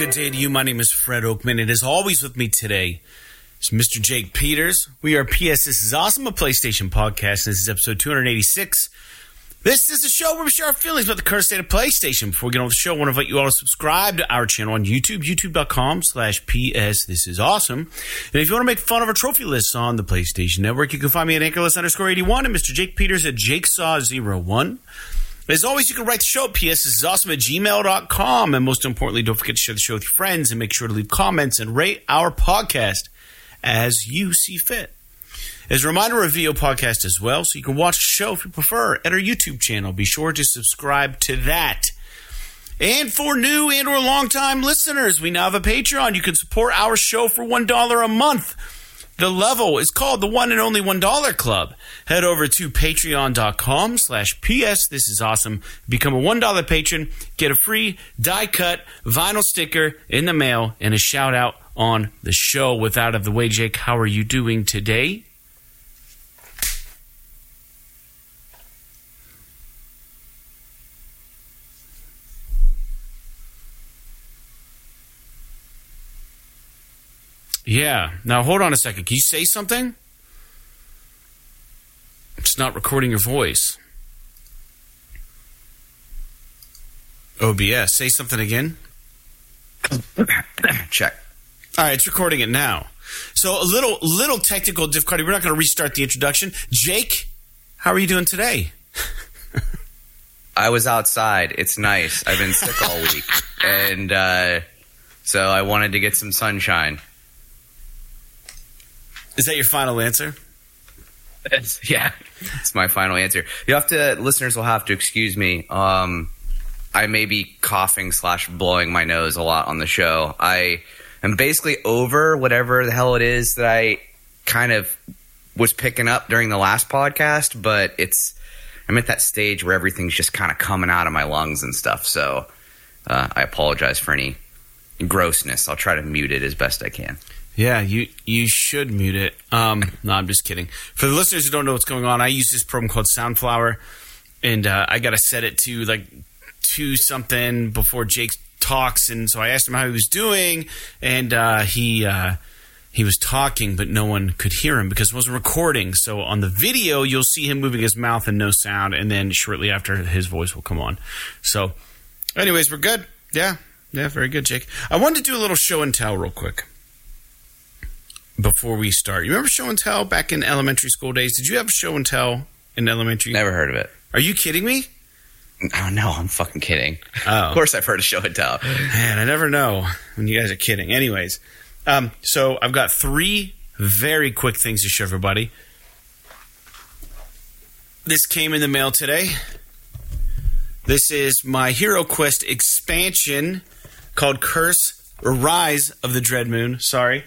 Good day to you. My name is Fred Oakman, and as always with me today is Mr. Jake Peters. We are PS This is Awesome, a PlayStation podcast. and This is episode 286. This is a show where we share our feelings about the current state of PlayStation. Before we get on the show, I want to invite you all to subscribe to our channel on YouTube, youtube.com slash PS This is Awesome. And if you want to make fun of our trophy lists on the PlayStation Network, you can find me at Anchorless underscore 81 and Mr. Jake Peters at JakeSaw01. As always, you can write the show PS is Awesome at gmail.com. And most importantly, don't forget to share the show with your friends and make sure to leave comments and rate our podcast as you see fit. As a reminder, a video podcast as well, so you can watch the show if you prefer at our YouTube channel. Be sure to subscribe to that. And for new and or long-time listeners, we now have a Patreon. You can support our show for $1 a month. The level is called the one and only $1 club. Head over to patreon.com slash PS. This is awesome. Become a $1 patron. Get a free die cut vinyl sticker in the mail and a shout out on the show. With out of the way, Jake, how are you doing today? Yeah. Now hold on a second. Can you say something? It's not recording your voice. OBS. Say something again. Check. All right, it's recording it now. So a little little technical difficulty. We're not going to restart the introduction. Jake, how are you doing today? I was outside. It's nice. I've been sick all week, and uh, so I wanted to get some sunshine. Is that your final answer? Yeah, it's my final answer. You have to listeners will have to excuse me. Um, I may be coughing slash blowing my nose a lot on the show. I am basically over whatever the hell it is that I kind of was picking up during the last podcast, but it's I'm at that stage where everything's just kind of coming out of my lungs and stuff. So uh, I apologize for any grossness. I'll try to mute it as best I can. Yeah, you you should mute it. Um, no, I'm just kidding. For the listeners who don't know what's going on, I use this program called Soundflower, and uh, I got to set it to like two something before Jake talks, and so I asked him how he was doing, and uh, he uh, he was talking, but no one could hear him because it wasn't recording. So on the video, you'll see him moving his mouth and no sound, and then shortly after, his voice will come on. So, anyways, we're good. Yeah, yeah, very good, Jake. I wanted to do a little show and tell real quick before we start. You remember show and tell back in elementary school days? Did you have show and tell in elementary? Never heard of it. Are you kidding me? Oh no, I'm fucking kidding. Oh. Of course, I've heard of show and tell. Man, I never know when you guys are kidding. Anyways, um, so I've got three very quick things to show everybody. This came in the mail today. This is my Hero Quest expansion called Curse or Rise of the Dread Moon. Sorry.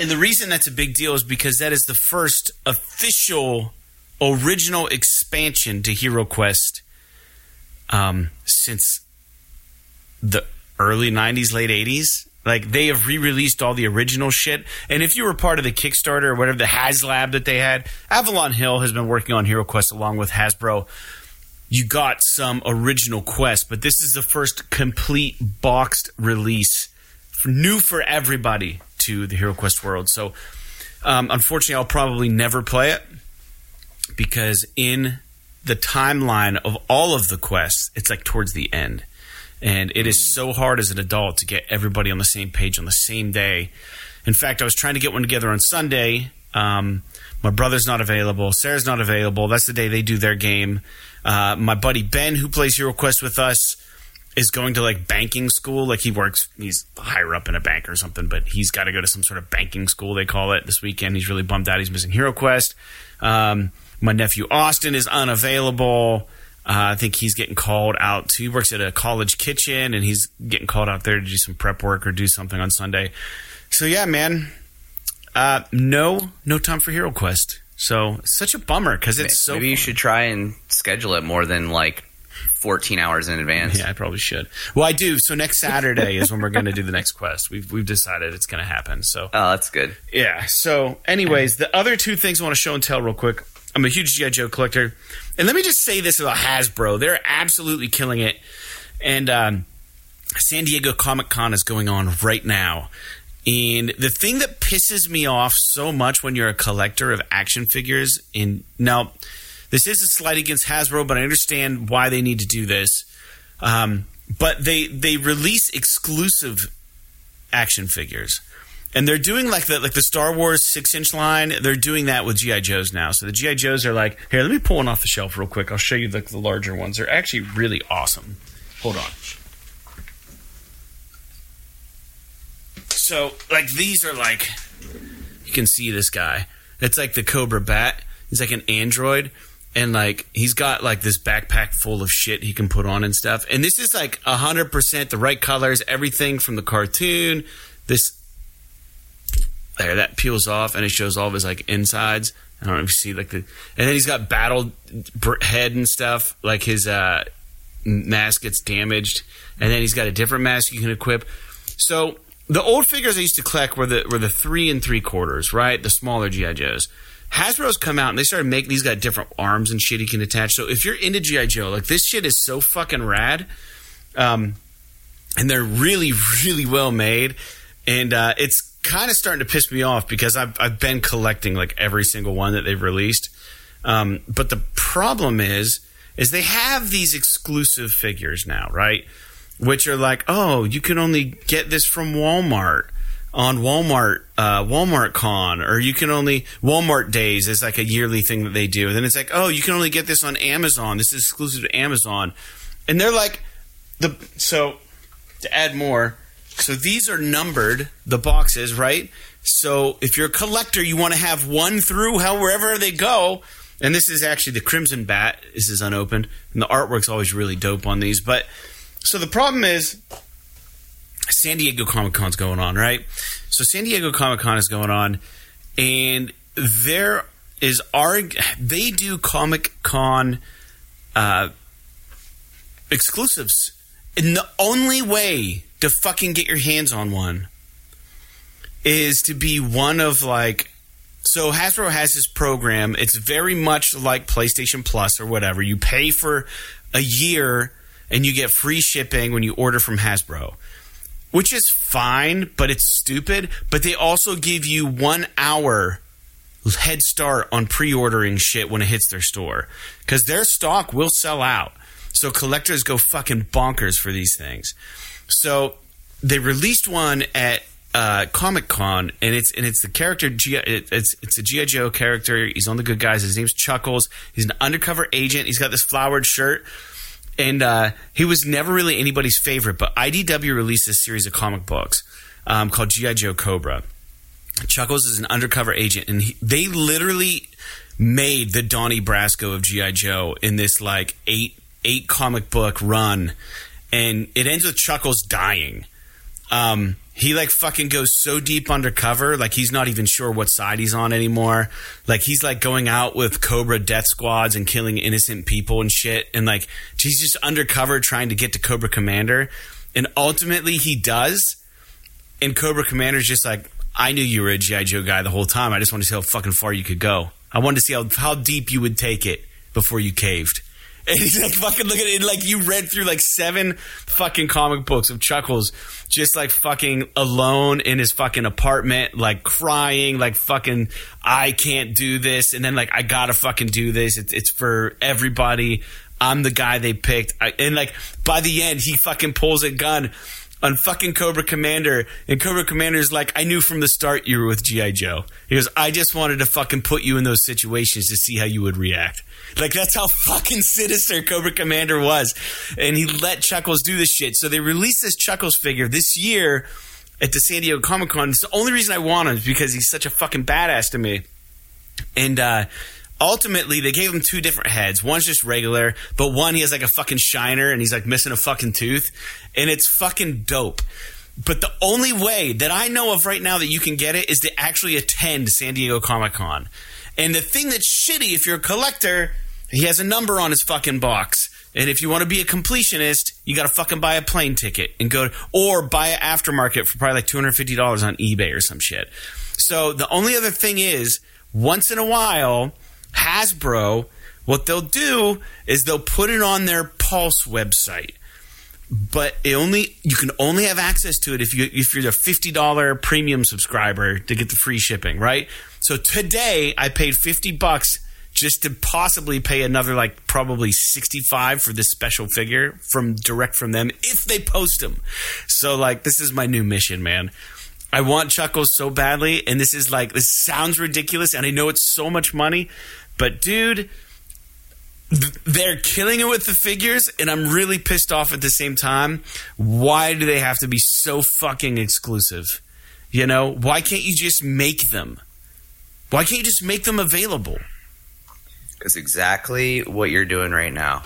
And the reason that's a big deal is because that is the first official original expansion to Hero Quest um, since the early 90s, late 80s. Like they have re-released all the original shit. And if you were part of the Kickstarter or whatever the HasLab that they had, Avalon Hill has been working on Hero Quest along with Hasbro. You got some original quests, but this is the first complete boxed release, new for everybody to the Hero Quest world. So, um, unfortunately, I'll probably never play it because in the timeline of all of the quests, it's like towards the end. And it is so hard as an adult to get everybody on the same page on the same day. In fact, I was trying to get one together on Sunday. Um, my brother's not available. Sarah's not available. That's the day they do their game. Uh, my buddy Ben, who plays Hero Quest with us, is going to like banking school. Like he works, he's higher up in a bank or something, but he's got to go to some sort of banking school, they call it, this weekend. He's really bummed out. He's missing Hero Quest. Um, my nephew Austin is unavailable. Uh, I think he's getting called out to. He works at a college kitchen, and he's getting called out there to do some prep work or do something on Sunday. So yeah, man, uh, no, no time for Hero Quest. So such a bummer because it's so. Maybe you should try and schedule it more than like 14 hours in advance. Yeah, I probably should. Well, I do. So next Saturday is when we're going to do the next quest. We've we've decided it's going to happen. So Oh, that's good. yeah. So, anyways, the other two things I want to show and tell real quick. I'm a huge GI Joe collector, and let me just say this about Hasbro: they're absolutely killing it. And um, San Diego Comic Con is going on right now. And the thing that pisses me off so much when you're a collector of action figures, in now, this is a slight against Hasbro, but I understand why they need to do this. Um, but they they release exclusive action figures, and they're doing like the like the Star Wars six inch line. They're doing that with GI Joes now. So the GI Joes are like, here, let me pull one off the shelf real quick. I'll show you the, the larger ones. They're actually really awesome. Hold on. So like these are like, you can see this guy. It's like the Cobra Bat. He's like an android and like he's got like this backpack full of shit he can put on and stuff. And this is like hundred percent the right colors, everything from the cartoon. This there that peels off and it shows all of his like insides. I don't know if you see like the, and then he's got battle head and stuff. Like his uh, mask gets damaged, and then he's got a different mask you can equip. So the old figures I used to collect were the were the three and three quarters, right? The smaller GI Joes. Hasbro's come out and they started making these got different arms and shit you can attach. So if you're into GI Joe, like this shit is so fucking rad, um, and they're really really well made, and uh, it's kind of starting to piss me off because I've I've been collecting like every single one that they've released. Um, but the problem is is they have these exclusive figures now, right? Which are like, oh, you can only get this from Walmart on Walmart uh, Walmart Con, or you can only Walmart Days is like a yearly thing that they do. And then it's like, oh, you can only get this on Amazon. This is exclusive to Amazon, and they're like the so to add more. So these are numbered, the boxes, right? So if you're a collector, you want to have one through however they go. And this is actually the Crimson Bat. This is unopened, and the artwork's always really dope on these. But so the problem is San Diego Comic Con's going on, right? So San Diego Comic Con is going on, and there is arg. They do Comic Con uh, exclusives, and the only way to fucking get your hands on one is to be one of like. So Hasbro has this program. It's very much like PlayStation Plus or whatever. You pay for a year and you get free shipping when you order from Hasbro which is fine, but it's stupid. But they also give you one hour head start on pre-ordering shit when it hits their store because their stock will sell out. So collectors go fucking bonkers for these things. So they released one at uh, Comic Con, and it's and it's the character G, it's it's a GI Joe character. He's on the good guys. His name's Chuckles. He's an undercover agent. He's got this flowered shirt and uh, he was never really anybody's favorite. But IDW released a series of comic books um, called GI Joe Cobra. Chuckles is an undercover agent, and he, they literally made the Donnie Brasco of GI Joe in this like eight eight comic book run, and it ends with Chuckles dying. Um, he like fucking goes so deep undercover, like he's not even sure what side he's on anymore. Like he's like going out with Cobra death squads and killing innocent people and shit, and like he's just undercover trying to get to Cobra Commander, and ultimately he does. And Cobra Commander's just like, I knew you were a GI Joe guy the whole time. I just wanted to see how fucking far you could go. I wanted to see how how deep you would take it before you caved. And he's like fucking looking at it like you read through like seven fucking comic books of Chuckles just like fucking alone in his fucking apartment, like crying, like fucking I can't do this, and then like I gotta fucking do this. It's, it's for everybody. I'm the guy they picked, I, and like by the end, he fucking pulls a gun on fucking Cobra Commander, and Cobra Commander's like, I knew from the start you were with G.I. Joe. He goes, I just wanted to fucking put you in those situations to see how you would react. Like that's how fucking sinister Cobra Commander was. And he let Chuckles do this shit. So they released this Chuckles figure this year at the San Diego Comic Con. It's the only reason I want him is because he's such a fucking badass to me. And uh ultimately they gave him two different heads. One's just regular, but one he has like a fucking shiner and he's like missing a fucking tooth. And it's fucking dope. But the only way that I know of right now that you can get it is to actually attend San Diego Comic Con. And the thing that's shitty if you're a collector, he has a number on his fucking box. And if you want to be a completionist, you got to fucking buy a plane ticket and go to, or buy an aftermarket for probably like $250 on eBay or some shit. So the only other thing is, once in a while, Hasbro, what they'll do is they'll put it on their Pulse website. But it only you can only have access to it if you if you're a fifty dollar premium subscriber to get the free shipping, right? So today I paid fifty bucks just to possibly pay another like probably 65 for this special figure from direct from them if they post them. So like this is my new mission, man. I want Chuckles so badly and this is like this sounds ridiculous and I know it's so much money, but dude, they're killing it with the figures and I'm really pissed off at the same time. Why do they have to be so fucking exclusive? You know, why can't you just make them? Why can't you just make them available? Because exactly what you're doing right now.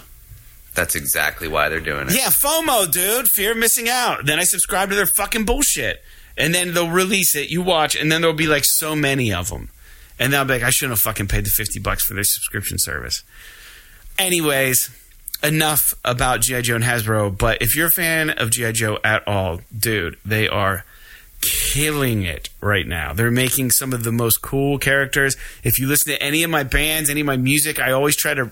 That's exactly why they're doing it. Yeah, FOMO, dude. Fear of missing out. Then I subscribe to their fucking bullshit. And then they'll release it, you watch, and then there'll be like so many of them. And then I'll be like, I shouldn't have fucking paid the 50 bucks for their subscription service. Anyways, enough about G.I. Joe and Hasbro. But if you're a fan of G.I. Joe at all, dude, they are killing it right now. They're making some of the most cool characters. If you listen to any of my bands, any of my music, I always try to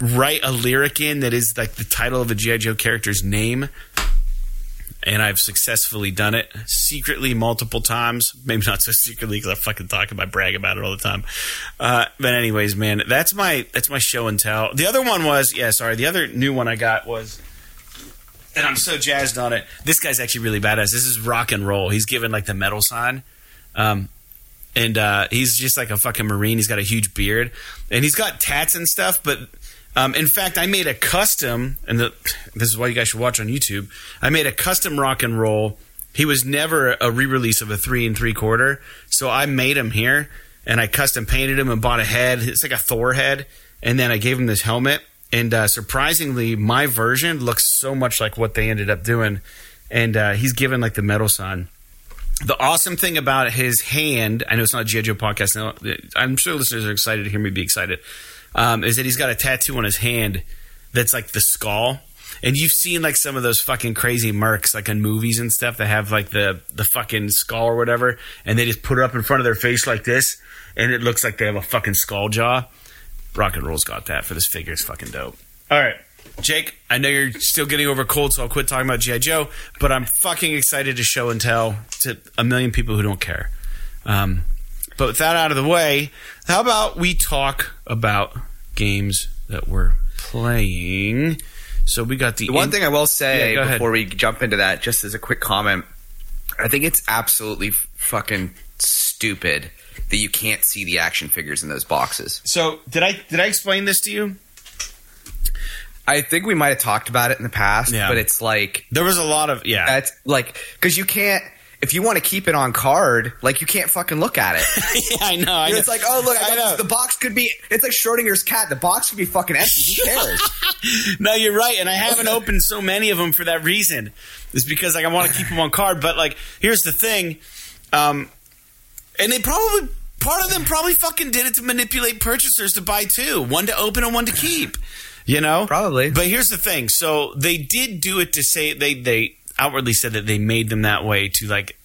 write a lyric in that is like the title of a G.I. Joe character's name. And I've successfully done it secretly multiple times. Maybe not so secretly because I fucking talk about brag about it all the time. Uh, but anyways, man, that's my that's my show and tell. The other one was yeah, sorry. The other new one I got was and I'm so jazzed on it. This guy's actually really badass. This is rock and roll. He's given like the metal sign. Um, and uh, he's just like a fucking marine. He's got a huge beard, and he's got tats and stuff. But um, in fact, I made a custom, and the, this is why you guys should watch on YouTube. I made a custom rock and roll. He was never a re-release of a three and three quarter, so I made him here, and I custom painted him and bought a head. It's like a Thor head, and then I gave him this helmet. And uh, surprisingly, my version looks so much like what they ended up doing, and uh, he's given like the metal sign. The awesome thing about his hand, I know it's not a G.I. Joe podcast now. I'm sure listeners are excited to hear me be excited. Um, is that he's got a tattoo on his hand that's like the skull, and you've seen like some of those fucking crazy mercs like in movies and stuff that have like the the fucking skull or whatever, and they just put it up in front of their face like this, and it looks like they have a fucking skull jaw. Rock and roll's got that for this figure. It's fucking dope. All right. Jake, I know you're still getting over cold, so I'll quit talking about G.I. Joe, but I'm fucking excited to show and tell to a million people who don't care. Um, but with that out of the way, how about we talk about games that we're playing? So we got the, The one in- thing I will say Yeah, before we jump into that, just as a quick comment, I think it's absolutely fucking stupid that you can't see the action figures in those boxes. So did I did I explain this to you? I think we might have talked about it in the past, Yeah. but it's like There was a lot of yeah. that's like because you can't if you want to keep it on card, like you can't fucking look at it. yeah, I know. I know. it's like, oh look, I I got know. this- the box could be. It's like Schrodinger's cat. The box could be fucking empty. Who cares? no, you're right, and I haven't opened so many of them for that reason. It's because like I want to keep them on card. But like, here's the thing, um, and they probably part of them probably fucking did it to manipulate purchasers to buy two, one to open and one to keep. You know, Probably. But here's the thing: so they did do it to say they they outwardly said that they made them that way to like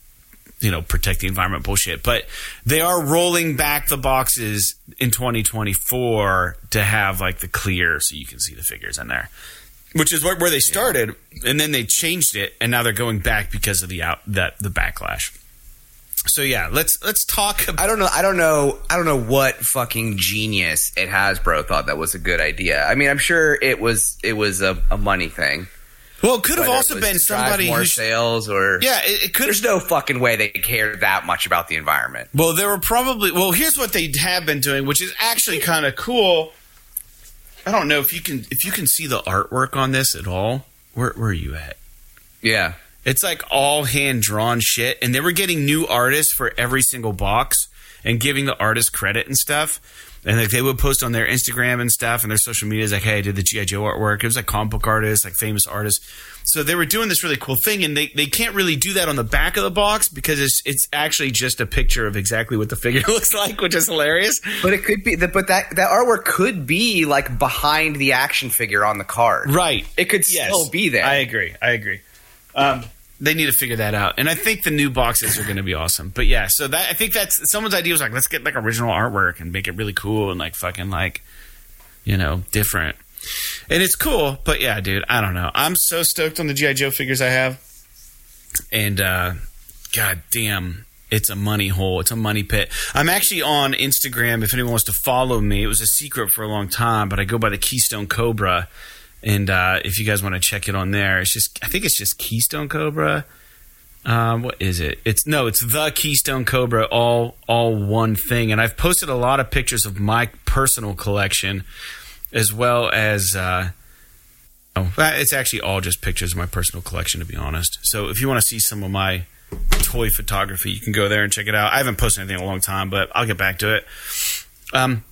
you know protect the environment bullshit but they are rolling back the boxes in 2024 to have like the clear so you can see the figures in there which is where, where they started and then they changed it and now they're going back because of the out that the backlash so yeah let's let's talk about I don't know. I don't know. I don't know what fucking genius at Hasbro thought that was a good idea. I mean, I'm sure it was. It was a, a money thing. Well it could have also been somebody more who sales or yeah it, it could There's no fucking way they cared that much about the environment. Well, there were probably. Well, here's what they have been doing, which is actually kind of cool. I don't know if you can if you can see the artwork on this at all. Where where are you at? Yeah. It's like all hand drawn shit, and they were getting new artists for every single box and giving the artist credit and stuff. And like they would post on their Instagram and stuff and their social medias, like, "Hey, I did the GI Joe artwork." It was like comic book artists, like famous artists. So they were doing this really cool thing, and they, they can't really do that on the back of the box because it's it's actually just a picture of exactly what the figure looks like, which is hilarious. But it could be. But that that artwork could be like behind the action figure on the card. Right. It could still be there. I agree. I agree. Um, they need to figure that out, and I think the new boxes are going to be awesome. But yeah, so that I think that's someone's idea was like, let's get like original artwork and make it really cool and like fucking like, you know, different. and it's cool. But yeah, dude, I don't know. I'm so stoked on the GI Joe figures I have, and uh, god damn. It's a money hole. It's a money pit. I'm actually on Instagram. If anyone wants to follow me, it was a secret for a long time, but I go by the Keystone Cobra. And uh, if you guys want to check it on there, it's just I think it's just Keystone Cobra. Um, what is it? It's no, it's the Keystone Cobra, all all one thing. And I've posted a lot of pictures of my personal collection, as well as uh, oh, it's actually all just pictures of my personal collection, to be honest. So if you want to see some of my toy photography, you can go there and check it out. I haven't posted anything in a long time, but I'll get back to it. Um,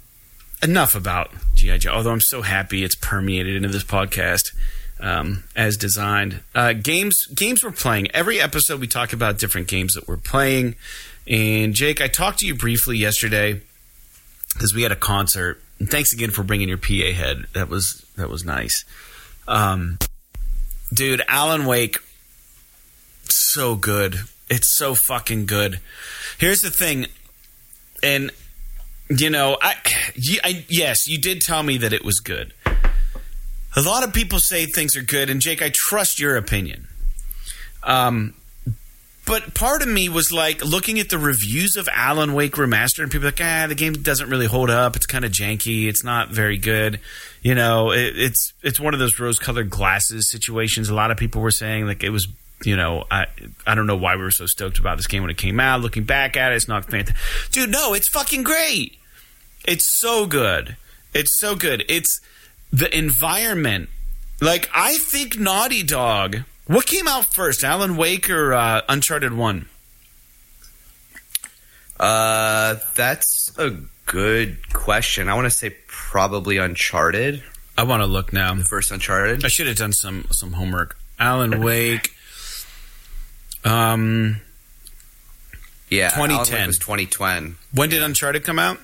enough about GI Joe. Although I'm so happy it's permeated into this podcast um, as designed. Uh, games games we're playing. Every episode we talk about different games that we're playing. And Jake, I talked to you briefly yesterday because we had a concert. And thanks again for bringing your PA head. That was that was nice. Um, dude, Alan Wake, so good. It's so fucking good. Here's the thing, and you know, I, I, yes, you did tell me that it was good. A lot of people say things are good, and Jake, I trust your opinion. Um, but part of me was like looking at the reviews of Alan Wake Remastered, and people like, ah, the game doesn't really hold up. It's kind of janky. It's not very good. You know, it, it's it's one of those rose-colored glasses situations. A lot of people were saying like it was you know, I I don't know why we were so stoked about this game when it came out. Looking back at it, it's not fantastic. Dude, no, it's fucking great. It's so good. It's so good. It's the environment. Like I think Naughty Dog. What came out first, Alan Wake or uh, Uncharted One? Uh, that's a good question. I want to say probably Uncharted. I want to look now. The first Uncharted. I should have done some some homework. Alan Wake. Um, yeah, 2010 was 2010. When did Uncharted come out?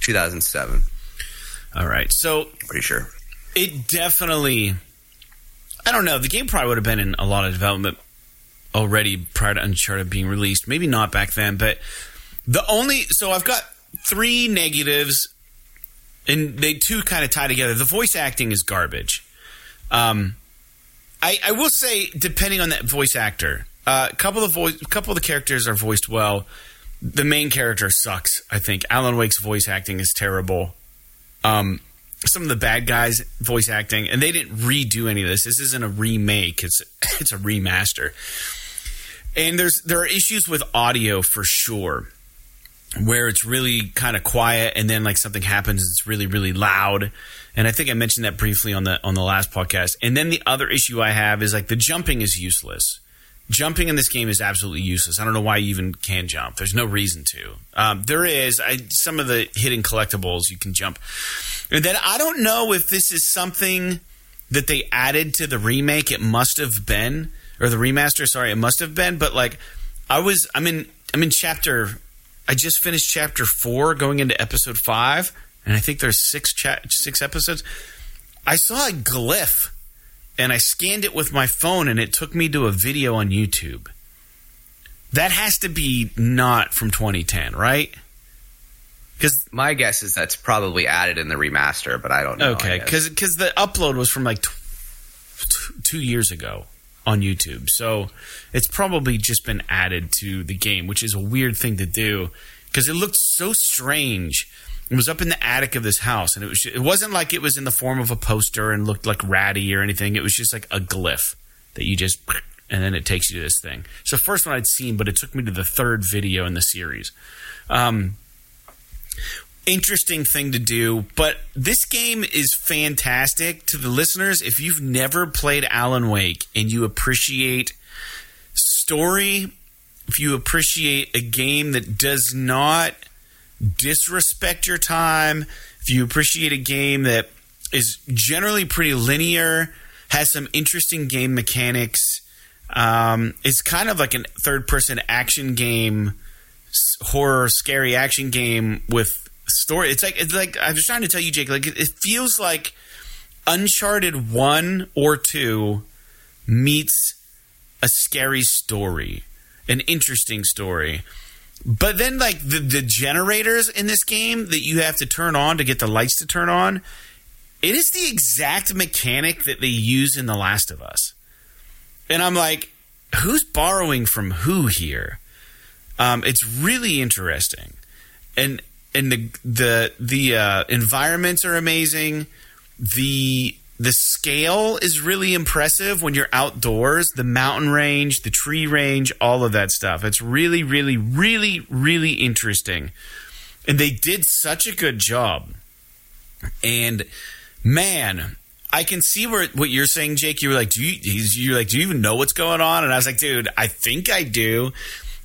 2007. All right, so pretty sure it definitely. I don't know. The game probably would have been in a lot of development already prior to Uncharted being released. Maybe not back then, but the only so I've got three negatives, and they two kind of tie together. The voice acting is garbage. Um, I, I will say, depending on that voice actor, a uh, couple of voice, couple of the characters are voiced well. The main character sucks. I think Alan Wake's voice acting is terrible. Um, some of the bad guys voice acting, and they didn't redo any of this. This isn't a remake; it's it's a remaster. And there's there are issues with audio for sure, where it's really kind of quiet, and then like something happens, it's really really loud. And I think I mentioned that briefly on the on the last podcast. And then the other issue I have is like the jumping is useless jumping in this game is absolutely useless. I don't know why you even can jump. There's no reason to. Um, there is I, some of the hidden collectibles you can jump, and then I don't know if this is something that they added to the remake. It must have been, or the remaster. Sorry, it must have been. But like, I was, I'm in, I'm in chapter. I just finished chapter four, going into episode five, and I think there's six cha- six episodes. I saw a glyph and I scanned it with my phone and it took me to a video on YouTube. That has to be not from 2010, right? Because my guess is that's probably added in the remaster, but I don't know. Okay, because because the upload was from like t- two years ago on YouTube, so it's probably just been added to the game, which is a weird thing to do because it looked so strange it was up in the attic of this house, and it was it wasn't like it was in the form of a poster and looked like ratty or anything. It was just like a glyph that you just and then it takes you to this thing. So first one I'd seen, but it took me to the third video in the series. Um, interesting thing to do, but this game is fantastic to the listeners. If you've never played Alan Wake and you appreciate story, if you appreciate a game that does not disrespect your time, if you appreciate a game that is generally pretty linear, has some interesting game mechanics, um, it's kind of like a third person action game, horror, scary action game with story. It's like it's like I was trying to tell you, Jake. Like it, it feels like Uncharted one or two meets a scary story, an interesting story. But then, like the, the generators in this game that you have to turn on to get the lights to turn on, it is the exact mechanic that they use in The Last of Us. And I'm like, who's borrowing from who here? Um, it's really interesting, and and the the the uh, environments are amazing. The the scale is really impressive when you're outdoors. The mountain range, the tree range, all of that stuff. It's really, really, really, really interesting, and they did such a good job. And man, I can see where what you're saying, Jake. You were like, do you? You're like, do you even know what's going on? And I was like, dude, I think I do.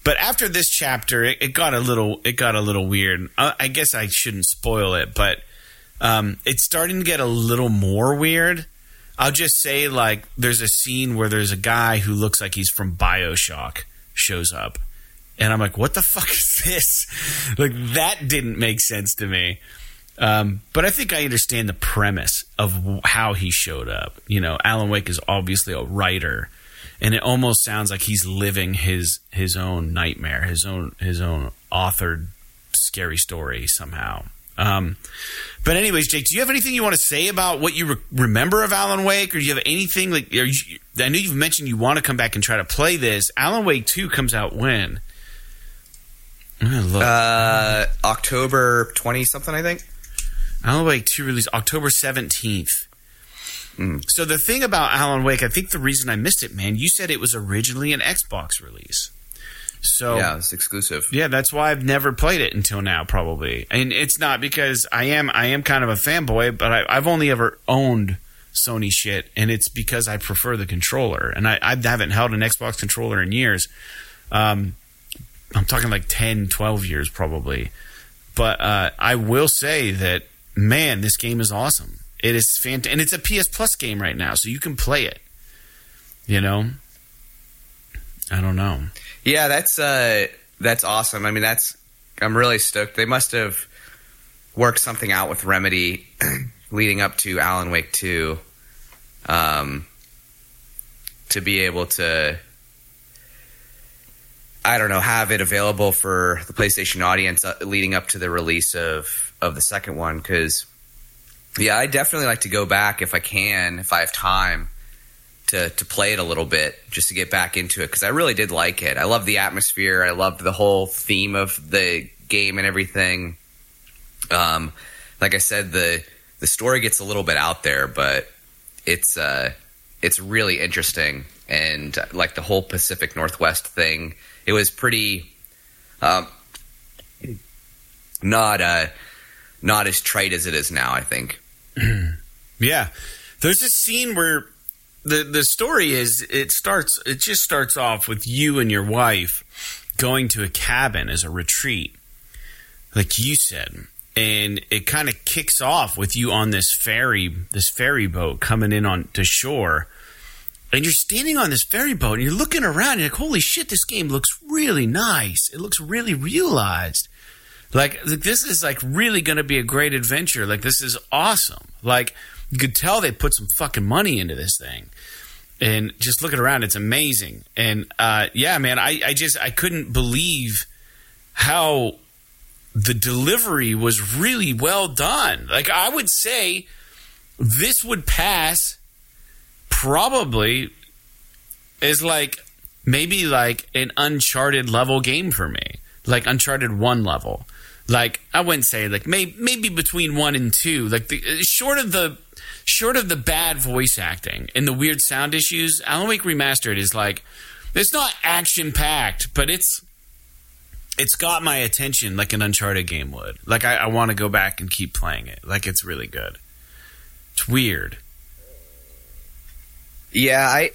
But after this chapter, it, it got a little, it got a little weird. I, I guess I shouldn't spoil it, but um, it's starting to get a little more weird. I'll just say, like, there's a scene where there's a guy who looks like he's from Bioshock shows up, and I'm like, what the fuck is this? like, that didn't make sense to me. Um, but I think I understand the premise of how he showed up. You know, Alan Wake is obviously a writer, and it almost sounds like he's living his his own nightmare, his own his own authored scary story somehow. Um, but anyways, Jake, do you have anything you want to say about what you re- remember of Alan Wake, or do you have anything like? You, I know you've mentioned you want to come back and try to play this. Alan Wake Two comes out when? Uh, October twenty something, I think. Alan Wake 2 release October 17th. Mm. So the thing about Alan Wake, I think the reason I missed it, man, you said it was originally an Xbox release. So yeah, it's exclusive. Yeah, that's why I've never played it until now, probably. And it's not because I am I am kind of a fanboy, but I, have only ever owned Sony shit, and it's because I prefer the controller, and I, I haven't held an Xbox controller in years. Um, I'm talking like 10, 12 years probably. But uh, I will say that man, this game is awesome. It is fantastic, and it's a PS Plus game right now, so you can play it. You know, I don't know. Yeah, that's uh, that's awesome. I mean, that's I'm really stoked. They must have worked something out with Remedy leading up to Alan Wake Two, um, to be able to. I don't know, have it available for the PlayStation audience uh, leading up to the release of of the second one because yeah, I definitely like to go back if I can, if I have time to to play it a little bit just to get back into it because I really did like it. I love the atmosphere. I loved the whole theme of the game and everything. Um, like I said, the the story gets a little bit out there, but it's uh, it's really interesting and uh, like the whole Pacific Northwest thing. It was pretty um, not uh not as trite as it is now. I think. yeah, there's a scene where the the story is it starts it just starts off with you and your wife going to a cabin as a retreat, like you said, and it kind of kicks off with you on this ferry this ferry boat coming in on to shore. And you're standing on this ferry boat and you're looking around and you're like, holy shit, this game looks really nice. It looks really realized. Like, this is like really going to be a great adventure. Like this is awesome. Like you could tell they put some fucking money into this thing. And just looking around, it's amazing. And uh, yeah, man, I, I just I couldn't believe how the delivery was really well done. Like I would say this would pass probably as like maybe like an uncharted level game for me. Like Uncharted 1 level like I wouldn't say like maybe maybe between one and two. Like the short of the short of the bad voice acting and the weird sound issues, Alan Wake Remastered is like it's not action packed, but it's it's got my attention like an Uncharted game would. Like I, I want to go back and keep playing it. Like it's really good. It's weird. Yeah, I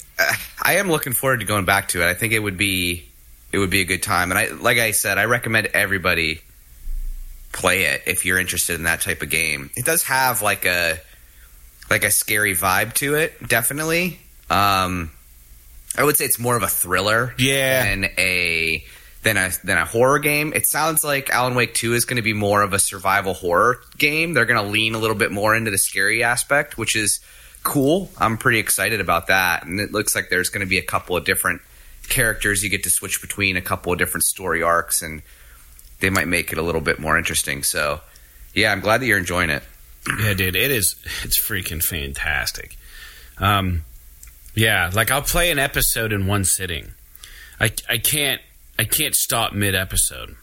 I am looking forward to going back to it. I think it would be it would be a good time. And I like I said, I recommend everybody play it if you're interested in that type of game. It does have like a like a scary vibe to it, definitely. Um, I would say it's more of a thriller, yeah, than a than a than a horror game. It sounds like Alan Wake Two is going to be more of a survival horror game. They're going to lean a little bit more into the scary aspect, which is cool. I'm pretty excited about that, and it looks like there's going to be a couple of different characters you get to switch between, a couple of different story arcs, and they might make it a little bit more interesting. So, yeah, I'm glad that you're enjoying it. Yeah, dude, it is. It's freaking fantastic. Um, yeah, like I'll play an episode in one sitting. I I can't I can't stop mid episode.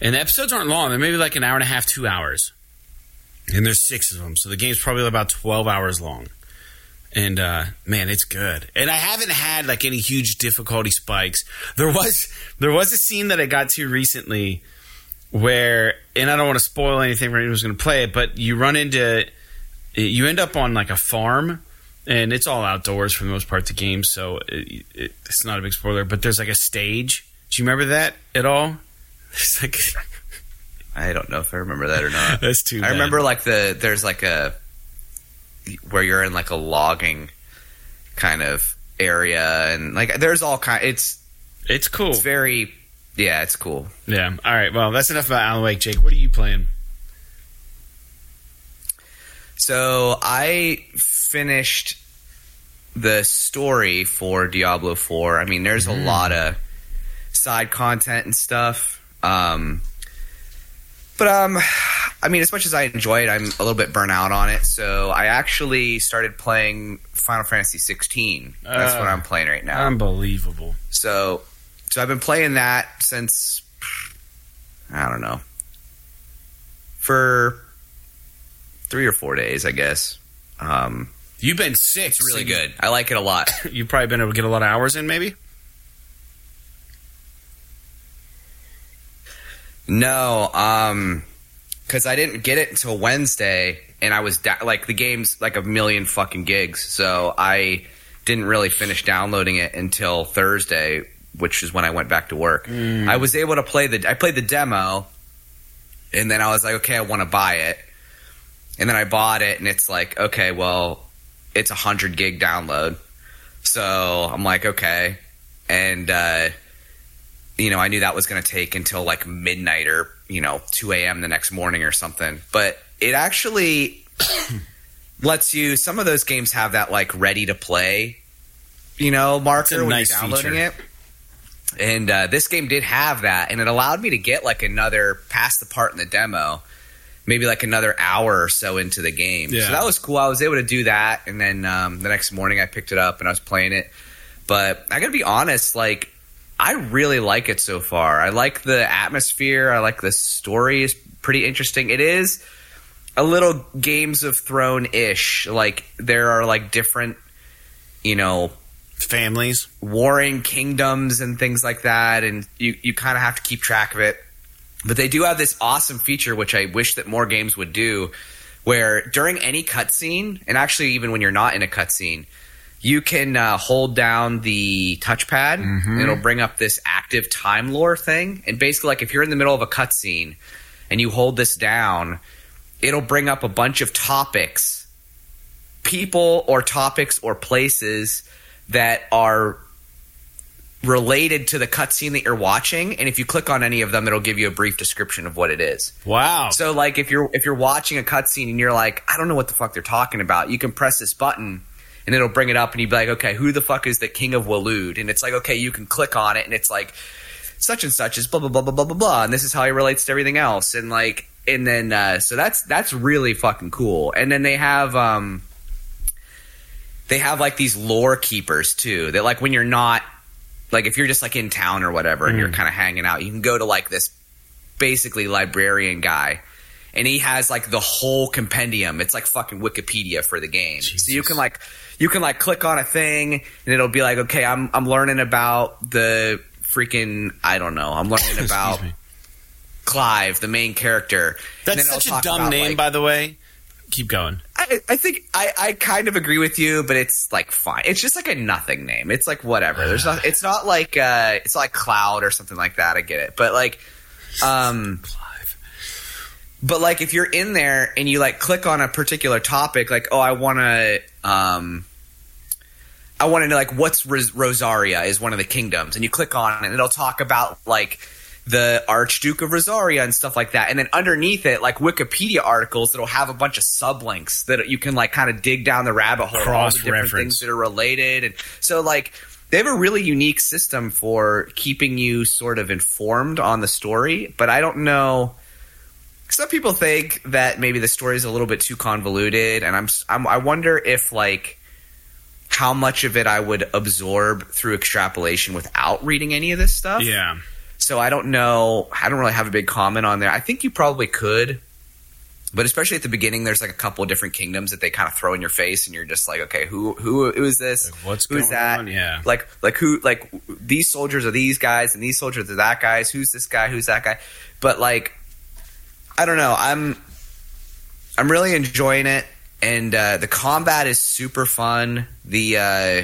And the episodes aren't long; they're maybe like an hour and a half, two hours. And there's six of them, so the game's probably about twelve hours long. And uh, man, it's good. And I haven't had like any huge difficulty spikes. There was there was a scene that I got to recently where, and I don't want to spoil anything for anyone who's going to play it, but you run into, you end up on like a farm, and it's all outdoors for the most part. The game, so it, it, it's not a big spoiler. But there's like a stage. Do you remember that at all? It's like I don't know if I remember that or not. that's too. I bad. remember like the there's like a where you're in like a logging kind of area and like there's all kind it's It's cool. it's very yeah it's cool yeah. All right. Well, that's enough about Alan Wake. Jake, what are you playing? so i finished the story for diablo 4 i mean there's a lot of side content and stuff um but um i mean as much as i enjoy it i'm a little bit burnt out on it so i actually started playing final fantasy 16 that's Uh, what i'm playing right now Unbelievable. So, so I've been playing that since I don't know for three or four days, I guess. Um, You've been sick. it's really good. I like it a lot. You've probably been able to get a lot of hours in, maybe. No, um, because I didn't get it until Wednesday, and I was da- like the game's like a million fucking gigs, so I didn't really finish downloading it until Thursday, which is when I went back to work. I was able to play the I played the demo, and then I was like, okay, I want to buy it, and then I bought it, and it's like, okay, well, it's a hundred gig download, so I'm like, okay, and. uh you know, I knew that was going to take until like midnight or, you know, 2 a.m. the next morning or something. But it actually lets you, some of those games have that like ready to play, you know, marker a when nice you're downloading feature. it. And uh, this game did have that, and it allowed me to get like another past the part in the demo, maybe like another hour or so into the game. Yeah. So that was cool. I was able to do that, and then um, the next morning I picked it up and I was playing it. But I got to be honest, like I really like it so far. I like the atmosphere. I like the story is pretty interesting. It is a little Games of Thrones ish. Like there are like different, you know, Families. warring kingdoms and things like that, and you you kind of have to keep track of it. But they do have this awesome feature, which I wish that more games would do, where during any cutscene, and actually even when you're not in a cutscene, you can uh, hold down the touchpad. and It'll bring up this active time lore thing, and basically, like if you're in the middle of a cutscene and you hold this down, it'll bring up a bunch of topics, people or topics or places that are related to the cutscene that you're watching and if you click on any of them it'll give you a brief description of what it is Wow. so like if you're if you're watching a cutscene and you're like i don't know what the fuck they're talking about you can press this button and it'll bring it up and you'd be like okay who the fuck is the king of Waloed? and it's like okay you can click on it and it's like such and such is blah blah blah blah blah blah blah and this is how he relates to everything else and like and then uh, so that's that's really fucking cool and then they have um they have like these lore keepers too that like when you're not like if you're just like in town or whatever and you're mm. kind of hanging out you can go to like this basically librarian guy and he has like the whole compendium. It's like fucking wikipedia for the game. So you can like you can like click on a thing and it'll be like okay i'm i'm learning about the freaking i don't know i'm learning about clive the main character. That's such a dumb about, name, like- by the way. Keep going. I, I think I, I kind of agree with you, but it's like fine. It's just like a nothing name. It's like whatever. There's not. It's not like uh, it's not like Cloud or something like that. I get it, but like, um, Clive. but like if you're in there and you like click on a particular topic, like oh I want to um, I want to know like what's Ros- Rosaria is one of the kingdoms, and you click on it and it'll talk about like the Archduke of Rosaria and stuff like that. And then underneath it, like Wikipedia articles that'll have a bunch of sublinks that you can like kind of dig down the rabbit hole, all the different things that are related. And so like they have a really unique system for keeping you sort of informed on the story, but I don't know some people think that maybe the story is a little bit too convoluted, and I'm, I'm I wonder if like how much of it I would absorb through extrapolation without reading any of this stuff. Yeah. So I don't know. I don't really have a big comment on there. I think you probably could, but especially at the beginning, there's like a couple of different kingdoms that they kind of throw in your face, and you're just like, okay, who who who is this? Like, what's Who's going that? on? Yeah. Like like who like these soldiers are these guys, and these soldiers are that guys. Who's this guy? Who's that guy? But like, I don't know. I'm I'm really enjoying it, and uh, the combat is super fun. The uh,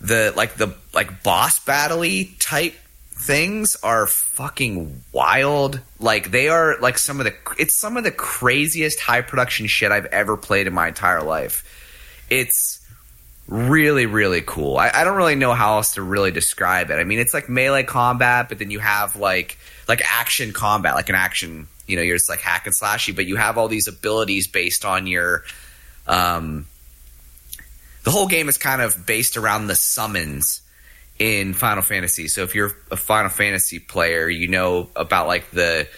the like the like boss battle type things are fucking wild. Like they are like some of the it's some of the craziest high production shit I've ever played in my entire life. It's really really cool. I, I don't really know how else to really describe it. I mean, it's like melee combat, but then you have like like action combat, like an action. You know, you're just like hack and slashy, but you have all these abilities based on your. Um, the whole game is kind of based around the summons in Final Fantasy. So if you're a Final Fantasy player, you know about like the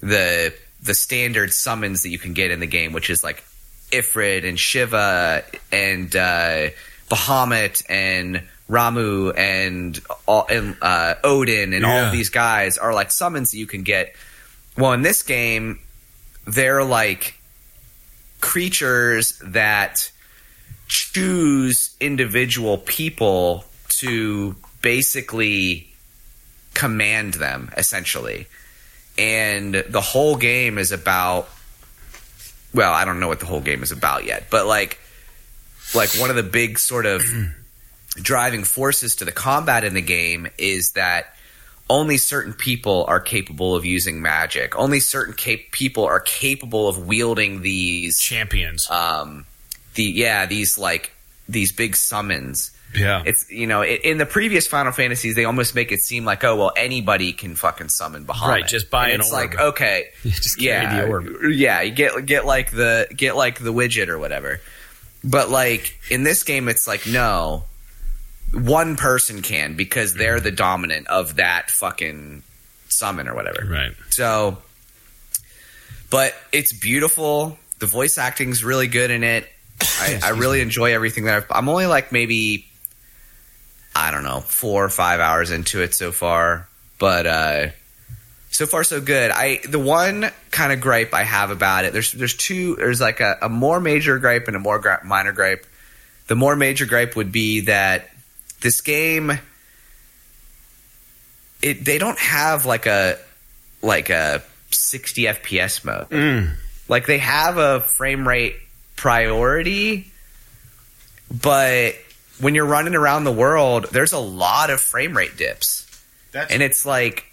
the the standard summons that you can get in the game, which is like Ifrit and Shiva and uh, Bahamut and Ramuh and all, and uh, Odin and all Yeah. of these guys are like summons that you can get. Well, in this game, they're like creatures that choose individual people to basically command them essentially. And the whole game is about well i don't know what the whole game is about yet but like like one of the big sort of driving forces to the combat in the game is that only certain people are capable of using magic. Only certain cap- people are capable of wielding these Champions. um the yeah these like these big summons yeah. it's you know in the previous Final Fantasies they almost make it seem like oh well anybody can fucking summon Bahamut Right, just buy And an it's orb. like okay just carry yeah the orb. yeah you get get like the get like the widget or whatever but like in this game it's like no one person can because they're the dominant of that fucking summon or whatever Right. so, but it's beautiful. The voice acting's really good in it. I, I really enjoy everything that I've, I'm only like maybe, I don't know, four or five hours into it so far, but uh, so far so good. I the one kind of gripe I have about it. There's there's two. There's like a, a more major gripe and a more gri- minor gripe. The more major gripe would be that this game, it they don't have like a like a 60 FPS mode. Mm. Like they have a frame rate priority, but when you're running around the world, there's a lot of frame rate dips. That's And it's like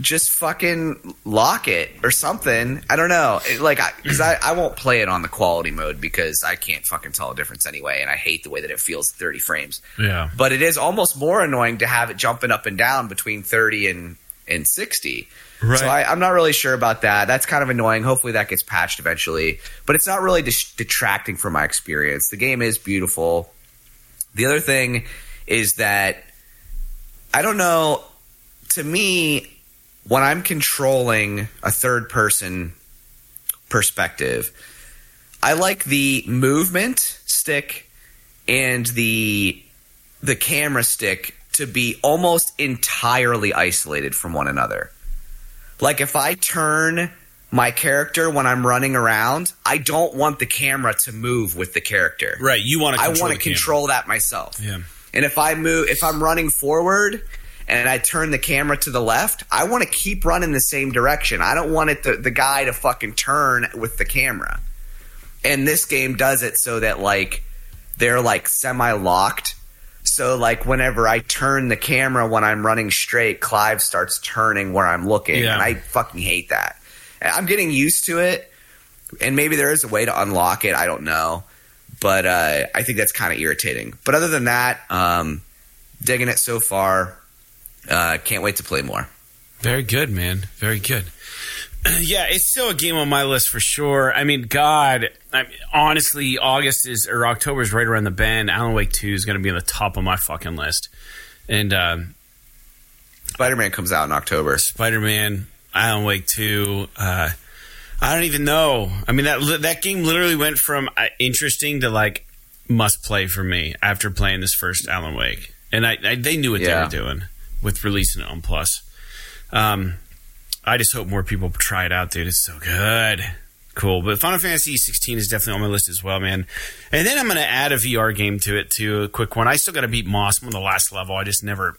just fucking lock it or something. I don't know. It, like, because I, I, won't play it on the quality mode because I can't fucking tell a difference anyway, and I hate the way that it feels 30 frames. yeah. But it is almost more annoying to have it jumping up and down between 30 and, and 60. Right. So I, I'm not really sure about that. That's kind of annoying. Hopefully that gets patched eventually. But it's not really dis- detracting from my experience. The game is beautiful. The other thing is that I don't know. To me, when I'm controlling a third person perspective, I like the movement stick and the the camera stick to be almost entirely isolated from one another. Like if I turn my character when I'm running around, I don't want the camera to move with the character. Right. You want to I want to the control that myself. Yeah. And if I move, if I'm running forward and I turn the camera to the left, I want to keep running the same direction. I don't want it to, the guy to fucking turn with the camera. And this game does it so that like they're like semi locked. So like whenever I turn the camera when I'm running straight, Clive starts turning where I'm looking, Yeah. and I fucking hate that. I'm getting used to it, and maybe there is a way to unlock it. I don't know, but uh, I think that's kind of irritating. But other than that, um, digging it so far. Uh, can't wait to play more. Very good, man. Very good. Yeah, it's still a game on my list for sure. I mean, God, I mean, honestly, August is or October is right around the bend. Alan Wake Two is going to be on the top of my fucking list, and um, Spider Man comes out in October. Spider Man. Alan Wake Two. Uh, I don't even know. I mean that that game literally went from uh, interesting to like must play for me after playing this first Alan Wake, and I, I they knew what Yeah. they were doing with releasing it on Plus. Um, I just hope more people try it out, dude. It's so good. Cool. But Final Fantasy 16 is definitely on my list as well, man. And then I'm going to add a VR game to it, too. A quick one. I still got to beat Moss. On the last level. I just never.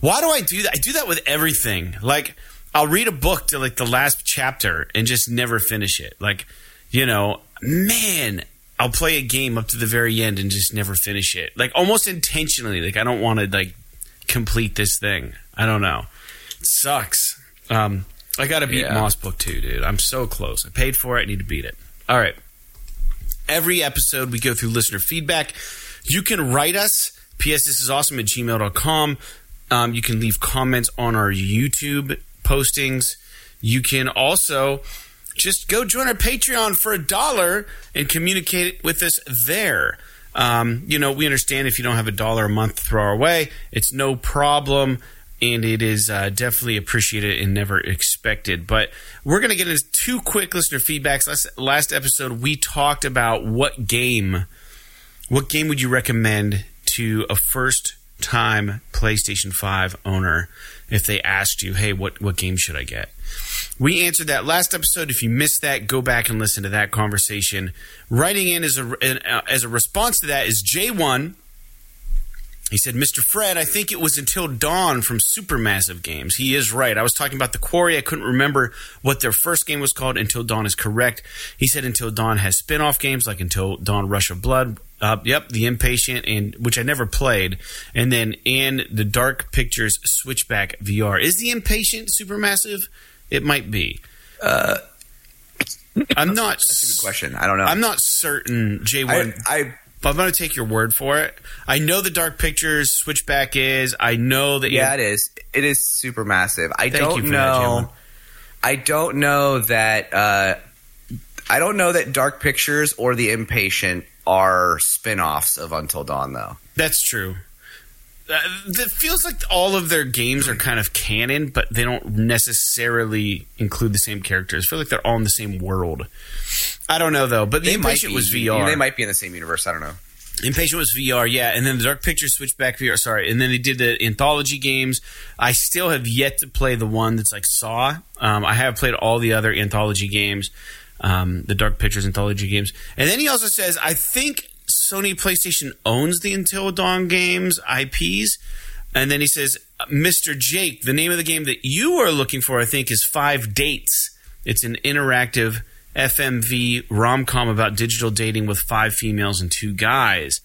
Why do I do that? I do that with everything. Like, I'll read a book to like the last chapter and just never finish it. Like, you know, man, I'll play a game up to the very end and just never finish it. Like, almost intentionally. Like, I don't want to, like, complete this thing. I don't know. It sucks. Um, I got to beat Yeah. Moss Book 2, dude. I'm so close. I paid for it. I need to beat it. All right. Every episode, we go through listener feedback. You can write us. PS, this is awesome at gmail.com. Um, you can leave comments on our YouTube postings. You can also just go join our Patreon for a dollar and communicate with us there. Um, you know, we understand if you don't have a dollar a month to throw our way, it's no problem. And it is uh, definitely appreciated and never expected. But we're going to get into two quick listener feedbacks. Last, last episode, we talked about what game what game would you recommend to a first time PlayStation 5 owner if they asked you, hey, what, what game should I get? We answered that last episode. If you missed that, go back and listen to that conversation. Writing in as a, uh, as a response to that is J1. He said, Mr. Fred, I think it was until dawn from Supermassive Games. He is right. I was talking about the Quarry. I couldn't remember what their first game was called. Until Dawn is correct. He said Until Dawn has spin off games like Until Dawn Rush of Blood. Uh, yep, The Impatient, and which I never played. And then in the Dark Pictures Switchback VR. Is The Impatient Supermassive? It might be. Uh, I'm not. Good question. I don't know. I'm not certain, J1. I, I But I'm going to take your word for it. I know the Dark Pictures Switchback is. I know that. yeah, it is. It is super massive. I don't that, know. Jalen. I don't know that. Uh, I don't know that Dark Pictures or The Impatient are spin-offs of Until Dawn, though. That's true. Uh, it feels like all of their games are kind of canon, but they don't necessarily include the same characters. I feel like they're all in the same world. I don't know though, but the They might Impatient be- was VR. They might be in the same universe. I don't know. Impatient was VR, yeah, and then the Dark Pictures Switchback VR. Sorry, and then they did the anthology games. I still have yet to play the one that's like Saw. Um, I have played all the other anthology games, um, the Dark Pictures anthology games, and then he also says, I think Sony PlayStation owns the Until Dawn games IPs, and then he says, Mr. Jake, the name of the game that you are looking for, I think, is Five Dates. It's an interactive FMV rom com about digital dating with five females and two guys.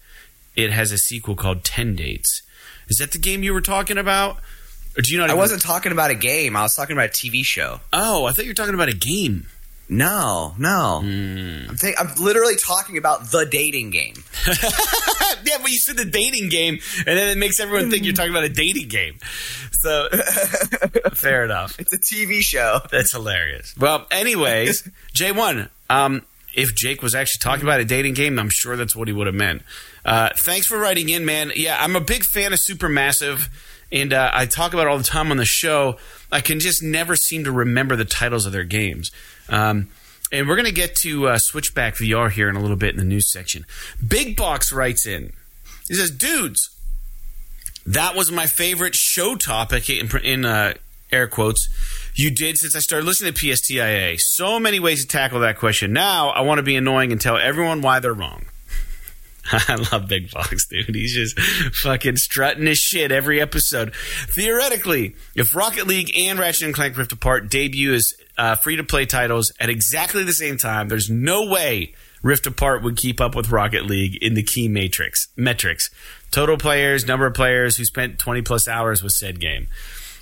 It has a sequel called Ten Dates. Is that the game you were talking about? Or do you not? I even- wasn't talking about a game. I was talking about a TV show. Oh, I thought you were talking about a game. No, no. Hmm. I'm, think- I'm literally talking about the dating game. yeah, but you said the dating game, and then it makes everyone think you're talking about a dating game. So, fair enough. It's a TV show. That's hilarious. Well, anyways, J1, um, if Jake was actually talking about a dating game, I'm sure that's what he would have meant. Uh, thanks for writing in, man. Yeah, I'm a big fan of Supermassive, and uh, I talk about it all the time on the show. I can just never seem to remember the titles of their games. Um, and we're going to get to uh, Switchback VR here in a little bit in the news section. Big Box writes in. He says, dudes, that was my favorite show topic in, in uh, air quotes you did since I started listening to PSTIA. So many ways to tackle that question. Now I want to be annoying and tell everyone why they're wrong. I love Big Box, dude. He's just fucking strutting his shit every episode. Theoretically, if Rocket League and Ratchet and Clank Rift Apart debut as uh, free to play titles at exactly the same time, there's no way Rift Apart would keep up with Rocket League in the key matrix metrics. Total players, number of players who spent 20 plus hours with said game.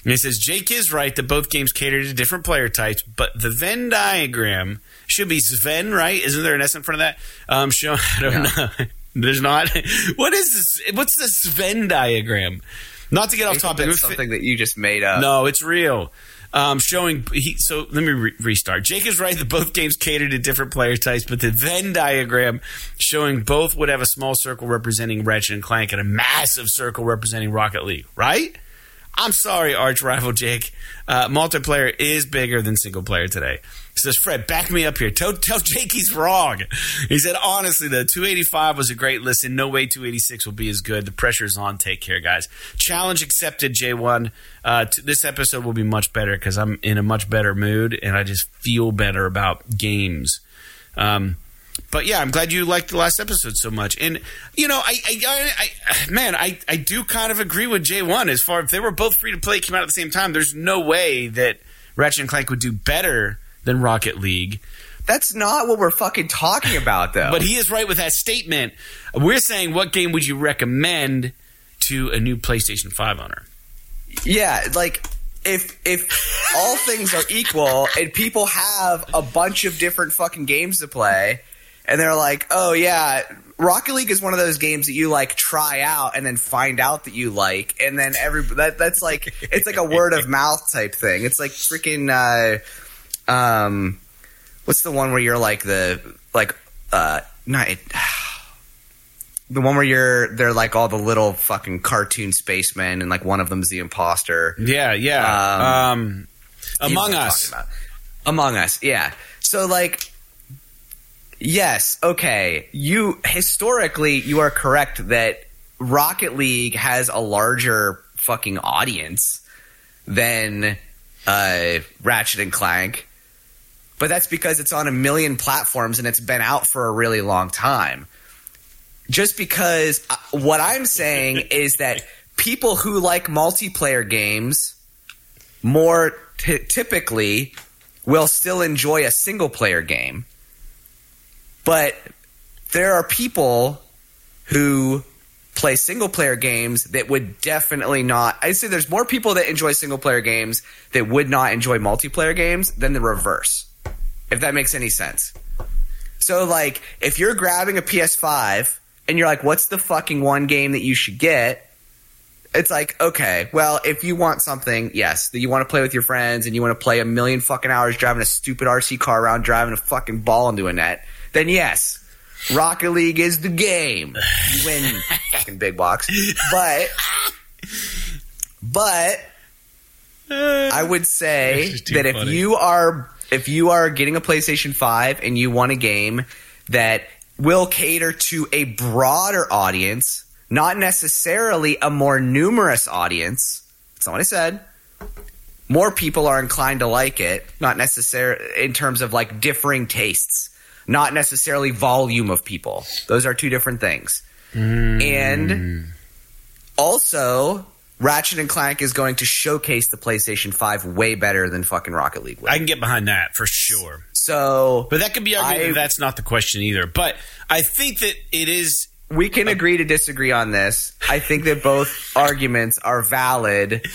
And he says Jake is right that both games cater to different player types, but the Venn diagram should be Sven, right? Isn't there an S in front of that? Um, show, I don't know. There's not. What is this? What's the Sven diagram? Not to get off topic. That's something that you just made up. No, it's real. Um, showing he, so let me re- restart. Jake is right that both games cater to different player types, but the Venn diagram showing both would have a small circle representing Ratchet and Clank and a massive circle representing Rocket League. Right? I'm sorry, arch rival Jake. Uh, multiplayer is bigger than single player today. He says, Fred, back me up here. Tell, tell Jake he's wrong. He said, honestly, the 285 was a great listen. No way 286 will be as good. The pressure's on. Take care, guys. Challenge accepted, J1. Uh, t- this episode will be much better because I'm in a much better mood and I just feel better about games. Um, but yeah, I'm glad you liked the last episode so much. And you know, I, I, I, man, I, I do kind of agree with J1 as far if they were both free to play, came out at the same time. There's no way that Ratchet and Clank would do better than Rocket League. That's not what we're fucking talking about, though. But he is right with that statement. We're saying, what game would you recommend to a new PlayStation 5 owner? Yeah, like if if all things are equal and people have a bunch of different fucking games to play, and they're like, oh yeah, Rocket League is one of those games that you like try out and then find out that you like, and then every that that's like it's like a word of mouth type thing. It's like freaking uh, um, what's the one where you're like the like uh not it, the one where you're they're like all the little fucking cartoon spacemen and like one of them's the imposter. Yeah, yeah. Um, know Among Us. Among Us, yeah. So like yes, okay. You historically you are correct that Rocket League has a larger fucking audience than uh Ratchet and Clank. But that's because it's on a million platforms and it's been out for a really long time. Just because uh, what I'm saying is that people who like multiplayer games more t- typically will still enjoy a single player game. But there are people who play single player games that would definitely not. I'd say there's more people that enjoy single player games that would not enjoy multiplayer games than the reverse. If that makes any sense. So, like, if you're grabbing a PS5 and you're like, what's the fucking one game that you should get? It's like, okay, well, if you want something, yes, that you want to play with your friends and you want to play a million fucking hours driving a stupid RC car around, driving a fucking ball into a net, then yes, Rocket League is the game. You win, fucking big box. But, but uh, I would say This is too that if funny. you are if you are getting a PlayStation 5 and you want a game that will cater to a broader audience, not necessarily a more numerous audience. That's not what I said. More people are inclined to like it, not necessarily in terms of like differing tastes, not necessarily volume of people. Those are two different things. And also, Ratchet and Clank is going to showcase the PlayStation 5 way better than fucking Rocket League will. I can get behind that for sure. so, But that could be argued I- that that's not the question either. But I think that it is. we can agree to disagree on this. I think that both arguments are valid.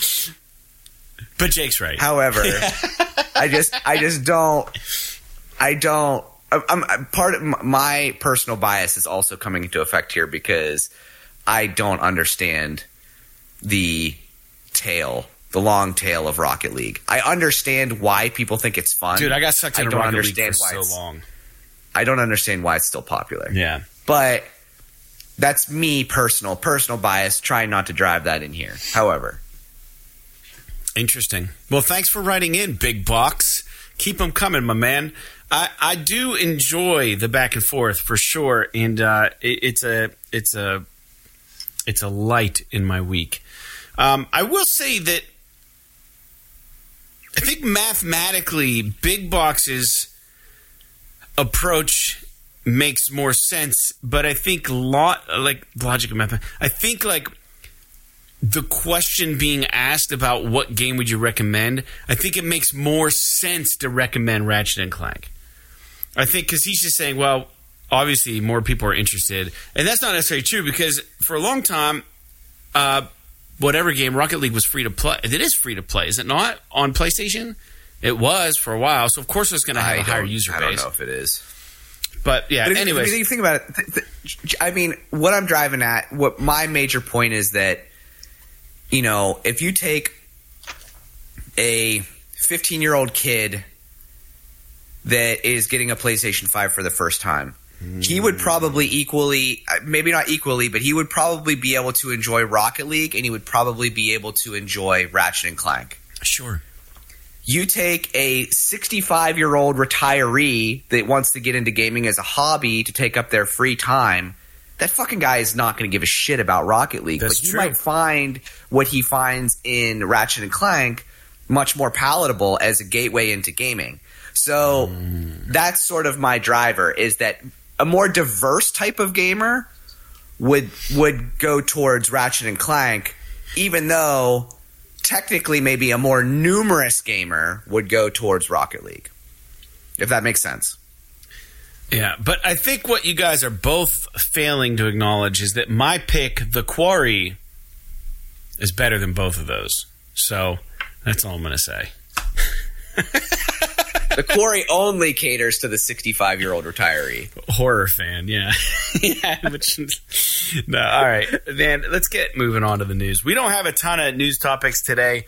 But Jake's right. However, I just I just don't I don't I'm, I'm part of my personal bias is also coming into effect here because I don't understand the tail, the long tail of Rocket League. I understand why people think it's fun. Dude, I got sucked into don't Rocket League understand for so long. I don't understand why it's still popular. Yeah. But that's me personal personal bias trying not to drive that in here. However, Interesting. Well, thanks for writing in, Big Box. Keep them coming, my man. I, I do enjoy the back and forth for sure, and uh, it, it's a it's a it's a light in my week. Um, I will say that I think mathematically, Big boxes approach makes more sense, but I think lot like logic of math. I think like the question being asked about what game would you recommend, I think it makes more sense to recommend Ratchet and Clank. I think because he's just saying, well, obviously more people are interested, and that's not necessarily true because for a long time, uh, whatever game Rocket League was free to play. It is free to play, is it not on PlayStation? It was for a while, so of course it's going to have I a higher user base. I don't know if it is. But yeah, But anyways, if you think about it, th- th- I mean, what I'm driving at, what my major point is that, you know, if you take a 15 year old kid that is getting a PlayStation 5 for the first time, he would probably equally, uh, maybe not equally, but he would probably be able to enjoy Rocket League and he would probably be able to enjoy Ratchet and Clank. Sure. You take a 65 year old retiree that wants to get into gaming as a hobby to take up their free time. That fucking guy is not going to give a shit about Rocket League, That's but he true. might find what he finds in Ratchet and Clank much more palatable as a gateway into gaming. So that's sort of my driver is that a more diverse type of gamer would would go towards Ratchet and Clank, even though technically maybe a more numerous gamer would go towards Rocket League. If that makes sense. Yeah, but I think what you guys are both failing to acknowledge is that my pick, The Quarry, is better than both of those. So that's all I'm going to say. The quarry only caters to the 65 year old retiree. Horror fan, yeah. yeah, but no, all right. Man, let's get moving on to the news. We don't have a ton of news topics today,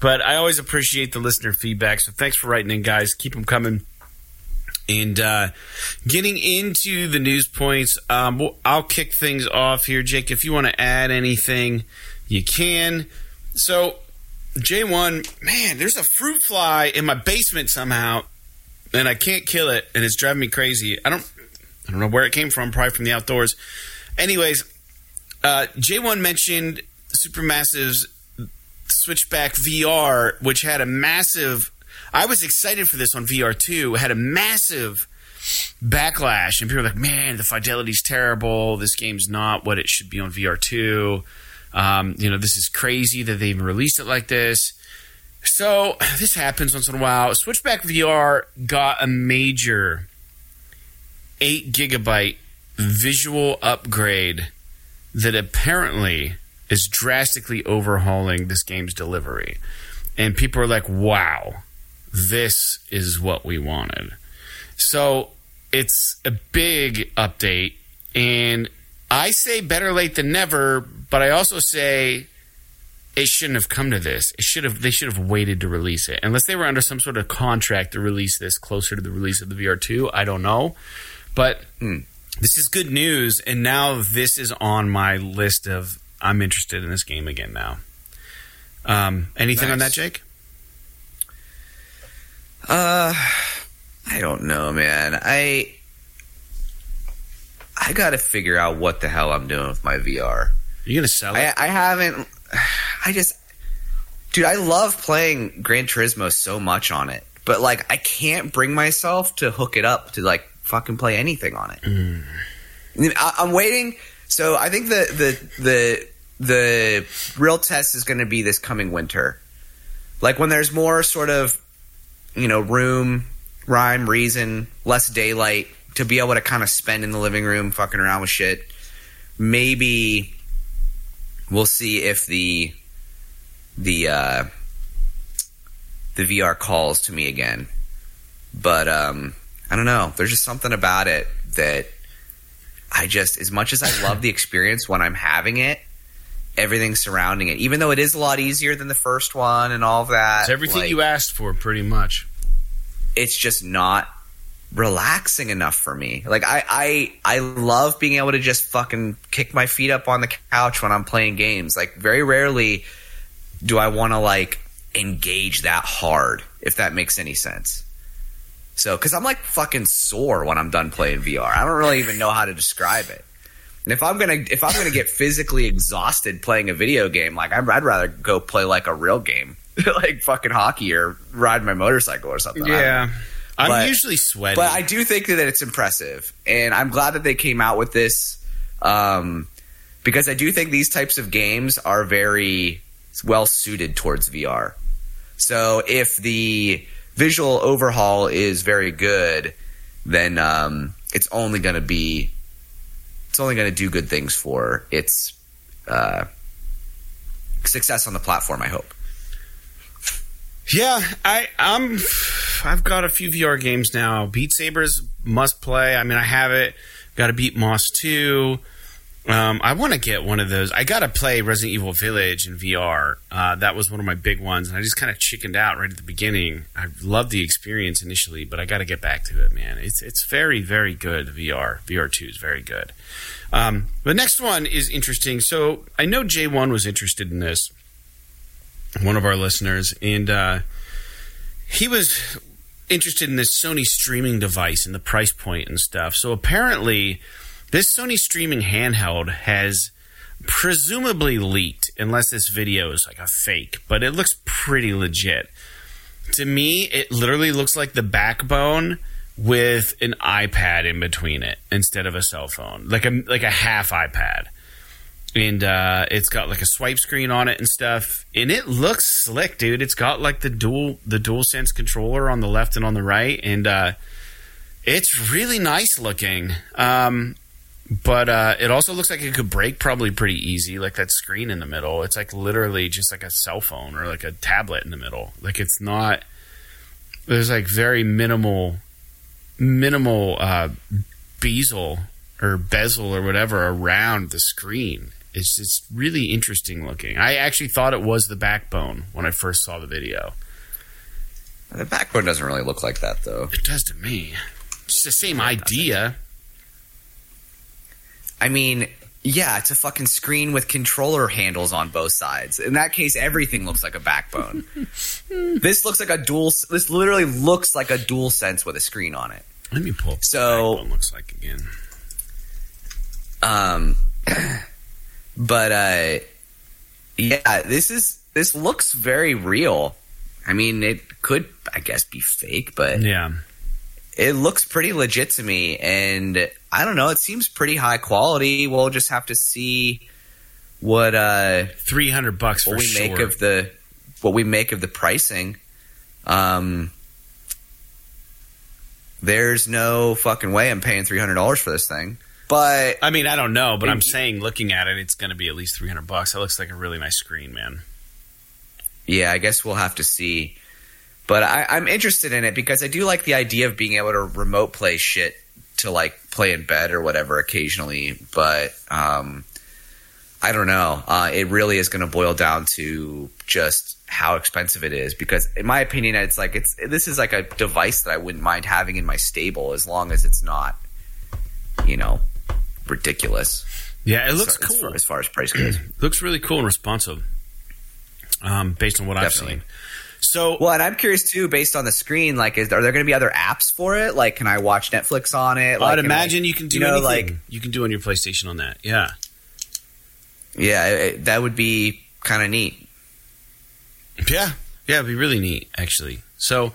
but I always appreciate the listener feedback. So thanks for writing in, guys. Keep them coming. And uh, getting into the news points, um, well, I'll kick things off here, Jake. If you want to add anything, you can. So, J1, man, there's a fruit fly in my basement somehow, and I can't kill it, and it's driving me crazy. I don't, I don't know where it came from. Probably from the outdoors. Anyways, uh, J1 mentioned Supermassive's Switchback VR, which had a massive. I was excited for this on VR. It had a massive backlash, and people were like, "Man, the fidelity's terrible. This game's not what it should be on VR two. Um, you know, this is crazy that they even released it like this." So this happens once in a while. Switchback VR got a major eight gigabyte visual upgrade that apparently is drastically overhauling this game's delivery. And people are like, wow, this is what we wanted. So it's a big update. And I say better late than never, but I also say it shouldn't have come to this. It should have they should have waited to release it. Unless they were under some sort of contract to release this closer to the release of the VR2, I don't know. But this is good news and now this is on my list of I'm interested in this game again now. Um, anything on that, Jake? Uh, I don't know, man. I I got to figure out what the hell I'm doing with my VR. You gonna sell it? I, I haven't. I just, dude, I love playing Gran Turismo so much on it, but like I can't bring myself to hook it up to like fucking play anything on it. Mm. I, I'm waiting. So I think the the the the real test is going to be this coming winter, like when there's more sort of, you know, room, rhyme, reason, less daylight to be able to kind of spend in the living room fucking around with shit. Maybe we'll see if the the uh, the VR calls to me again. But um, I don't know. There's just something about it that I just, as much as I love the experience when I'm having it, everything surrounding it, even though it is a lot easier than the first one and all of that, it's everything like, you asked for, pretty much. it's just not relaxing enough for me. Like I, I I love being able to just fucking kick my feet up on the couch when I'm playing games. Like very rarely do I want to like engage that hard, if that makes any sense. So, because I'm like fucking sore when I'm done playing VR. I don't really even know how to describe it. And if I'm gonna if I'm gonna get physically exhausted playing a video game, like I'd, I'd rather go play like a real game, like fucking hockey or ride my motorcycle or something. I don't know. Yeah. I'm But- usually sweaty. But I do think that it's impressive, and I'm glad that they came out with this um, because I do think these types of games are very well suited towards VR. So if the visual overhaul is very good, then um, it's only going to be it's only going to do good things for its uh, success on the platform. I hope. Yeah, I I'm I've got a few VR games now. Beat Saber's must play. I mean, I have it. Got to beat Moss 2. Um, I want to get one of those. I got to play Resident Evil Village in VR. Uh, that was one of my big ones, and I just kind of chickened out right at the beginning. I loved the experience initially, but I got to get back to it, man. It's it's very very good VR. VR two is very good. Um, the next one is interesting. So I know J one was interested in this, one of our listeners, and uh, he was interested in this Sony streaming device and the price point and stuff. So apparently this Sony streaming handheld has presumably leaked, unless this video is like a fake, but it looks pretty legit. To me, it literally looks like the backbone with an iPad in between it instead of a cell phone, like a like a half iPad, and uh, it's got like a swipe screen on it and stuff, and it looks slick, dude. It's got like the dual the dual sense controller on the left and on the right, and uh, it's really nice looking. Um, but uh, it also looks like it could break probably pretty easy like that screen in the middle. It's like literally just like a cell phone or like a tablet in the middle. Like it's not there's like very minimal minimal uh, bezel or bezel or whatever around the screen it's just really interesting looking i actually thought it was the backbone when i first saw the video The backbone doesn't really look like that though. it does to me it's the same idea I mean, yeah, it's a fucking screen with controller handles on both sides. In that case, everything looks like a backbone. this looks like a dual. This literally looks like a dual sense with a screen on it. let me pull So- backbone looks like again Um, but uh, yeah, this is this looks very real. I mean, it could, I guess, be fake, but yeah it looks pretty legit to me. And I don't know, it seems pretty high quality. We'll just have to see what uh, 300 bucks for what we sure. make of the what we make of the pricing. Um, there's no fucking way I'm paying three hundred dollars for this thing. But I mean, I don't know, but I'm saying looking at it, it's going to be at least 300 bucks. That looks like a really nice screen, man. yeah, I guess we'll have to see. But I, I'm interested in it because I do like the idea of being able to remote play shit to like play in bed or whatever occasionally. But um, I don't know. Uh, it really is going to boil down to just how expensive it is because, in my opinion, it's like it's this is like a device that I wouldn't mind having in my stable as long as it's not, you know, ridiculous. Yeah, it looks as, cool. far, as far as price goes. looks really cool and responsive. Um, based on what Definitely. I've seen. So Well, and I'm curious too, based on the screen, like, is are there going to be other apps for it? Like, can I watch Netflix on it? Like, I'd can I- imagine you can do you know, anything. like- you can do on your PlayStation on that. Yeah. yeah, it- that would be kind of neat. Yeah. Yeah, it'd be really neat, actually. So,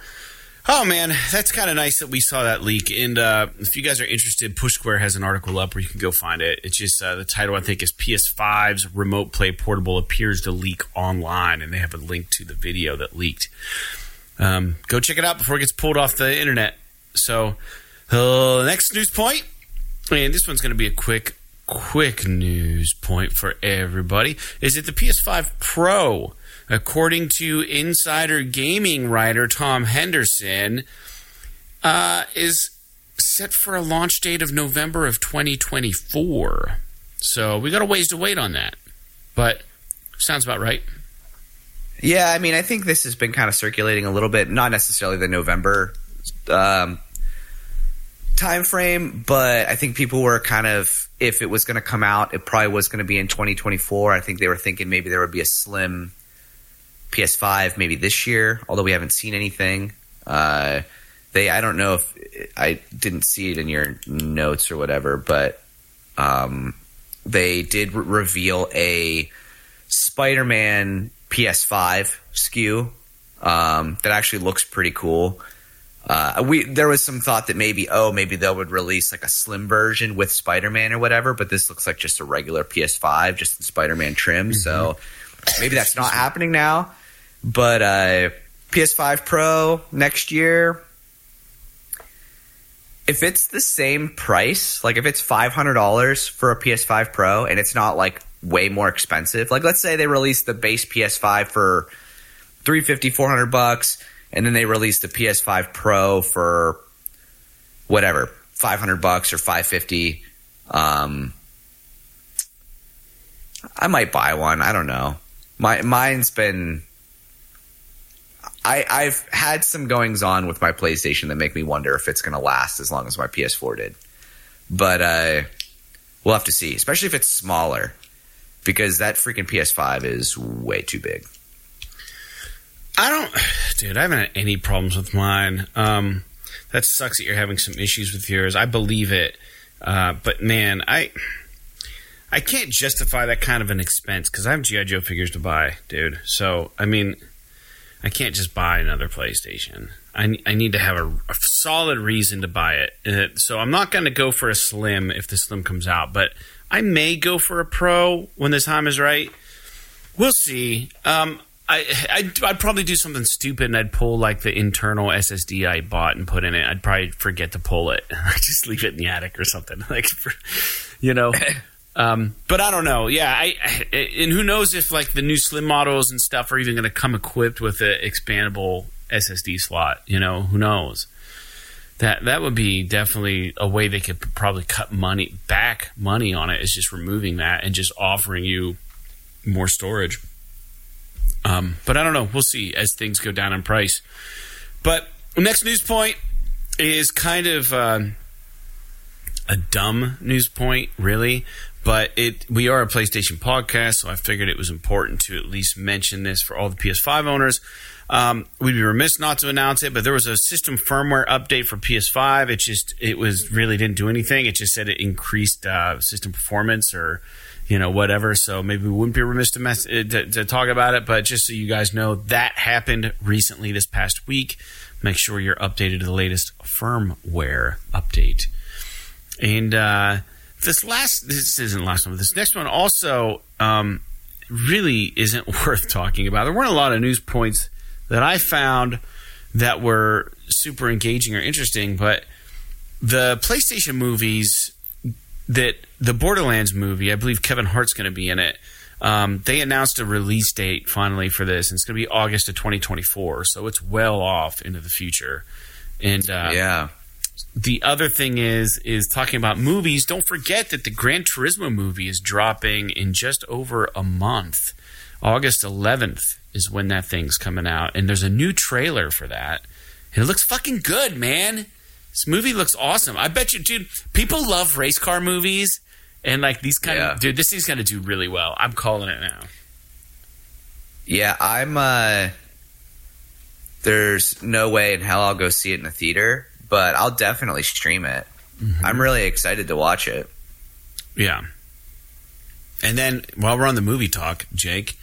oh man, that's kind of nice that we saw that leak. And uh, if you guys are interested, Push Square has an article up where you can go find it. It's just uh, the title, I think, is PS5's Remote Play Portable appears to leak online, and they have a link to the video that leaked. Um, go check it out before it gets pulled off the internet. So, uh, next news point, and this one's going to be a quick, quick news point for everybody, is that the PS5 Pro, according to insider gaming writer Tom Henderson, uh, is set for a launch date of November of 2024. So we got a ways to wait on that, but sounds about right. Yeah, I mean, I think this has been kind of circulating a little bit, not necessarily the November um, time frame, but I think people were kind of, if it was going to come out, it probably was going to be in 2024. I think they were thinking maybe there would be a slim PS5 maybe this year, although we haven't seen anything. Uh, they, I don't know if I didn't see it in your notes or whatever, but um, they did re- reveal a Spider-Man PS5 SKU um, that actually looks pretty cool. Uh, we there was some thought that maybe oh maybe they would release like a slim version with Spider-Man or whatever, but this looks like just a regular PS5, just in Spider-Man trim. So maybe that's not happening now. But uh, PS5 Pro next year, if it's the same price, like if it's five hundred dollars for a PS5 Pro and it's not like way more expensive, like let's say they release the base PS5 for 350 400 bucks and then they release the PS5 Pro for whatever 500 bucks or 550 um I might buy one. I don't know. My mine's been. I I've had some goings on with my PlayStation that make me wonder if it's going to last as long as my PS4 did. But uh, we'll have to see, especially if it's smaller, because that freaking PS5 is way too big. I don't, dude. I haven't had any problems with mine. Um, that sucks that you're having some issues with yours. I believe it, uh, but man, I I can't justify that kind of an expense because I have GI Joe figures to buy, dude. So I mean, I can't just buy another PlayStation. I, I need to have a, a solid reason to buy it. Uh, so I'm not going to go for a Slim if the Slim comes out, but I may go for a Pro when the time is right. We'll see. Um, I, I'd, I'd, probably do something stupid and I'd pull like the internal SSD I bought and put in it. I'd probably forget to pull it. I just leave it in the attic or something, like, for, you know. um, but I don't know. Yeah, I, I, and who knows if like the new slim models and stuff are even going to come equipped with an expandable SSD slot. You know, who knows? That that would be definitely a way they could probably cut money back money on it is just removing that and just offering you more storage. Um, but I don't know. We'll see as things go down in price. But next news point is kind of uh, a dumb news point, really. But it we are a PlayStation podcast, so I figured it was important to at least mention this for all the PS5 owners. Um, we'd be remiss not to announce it, but there was a system firmware update for PS5. It just it was really didn't do anything. It just said it increased uh, system performance or you know, whatever. So maybe we wouldn't be remiss to, mess, uh, to, to, talk about it. But just so you guys know, that happened recently this past week. Make sure you're updated to the latest firmware update. And uh, this last, this isn't last one, this next one also um, really isn't worth talking about. There weren't a lot of news points that I found that were super engaging or interesting, but the PlayStation movies that the Borderlands movie, I believe Kevin Hart's going to be in it. Um, they announced a release date finally for this, and it's going to be August of 2024. So it's well off into the future. And uh, yeah, the other thing is is talking about movies. Don't forget that the Gran Turismo movie is dropping in just over a month. August 11th is when that thing's coming out, and there's a new trailer for that. And it looks fucking good, man. This movie looks awesome. I bet you, dude. People love race car movies, and like these kind yeah. of dude. This thing's gonna do really well. I'm calling it now. Yeah, I'm. uh There's no way in hell I'll go see it in the theater, but I'll definitely stream it. Mm-hmm. I'm really excited to watch it. Yeah. And then while we're on the movie talk, Jake,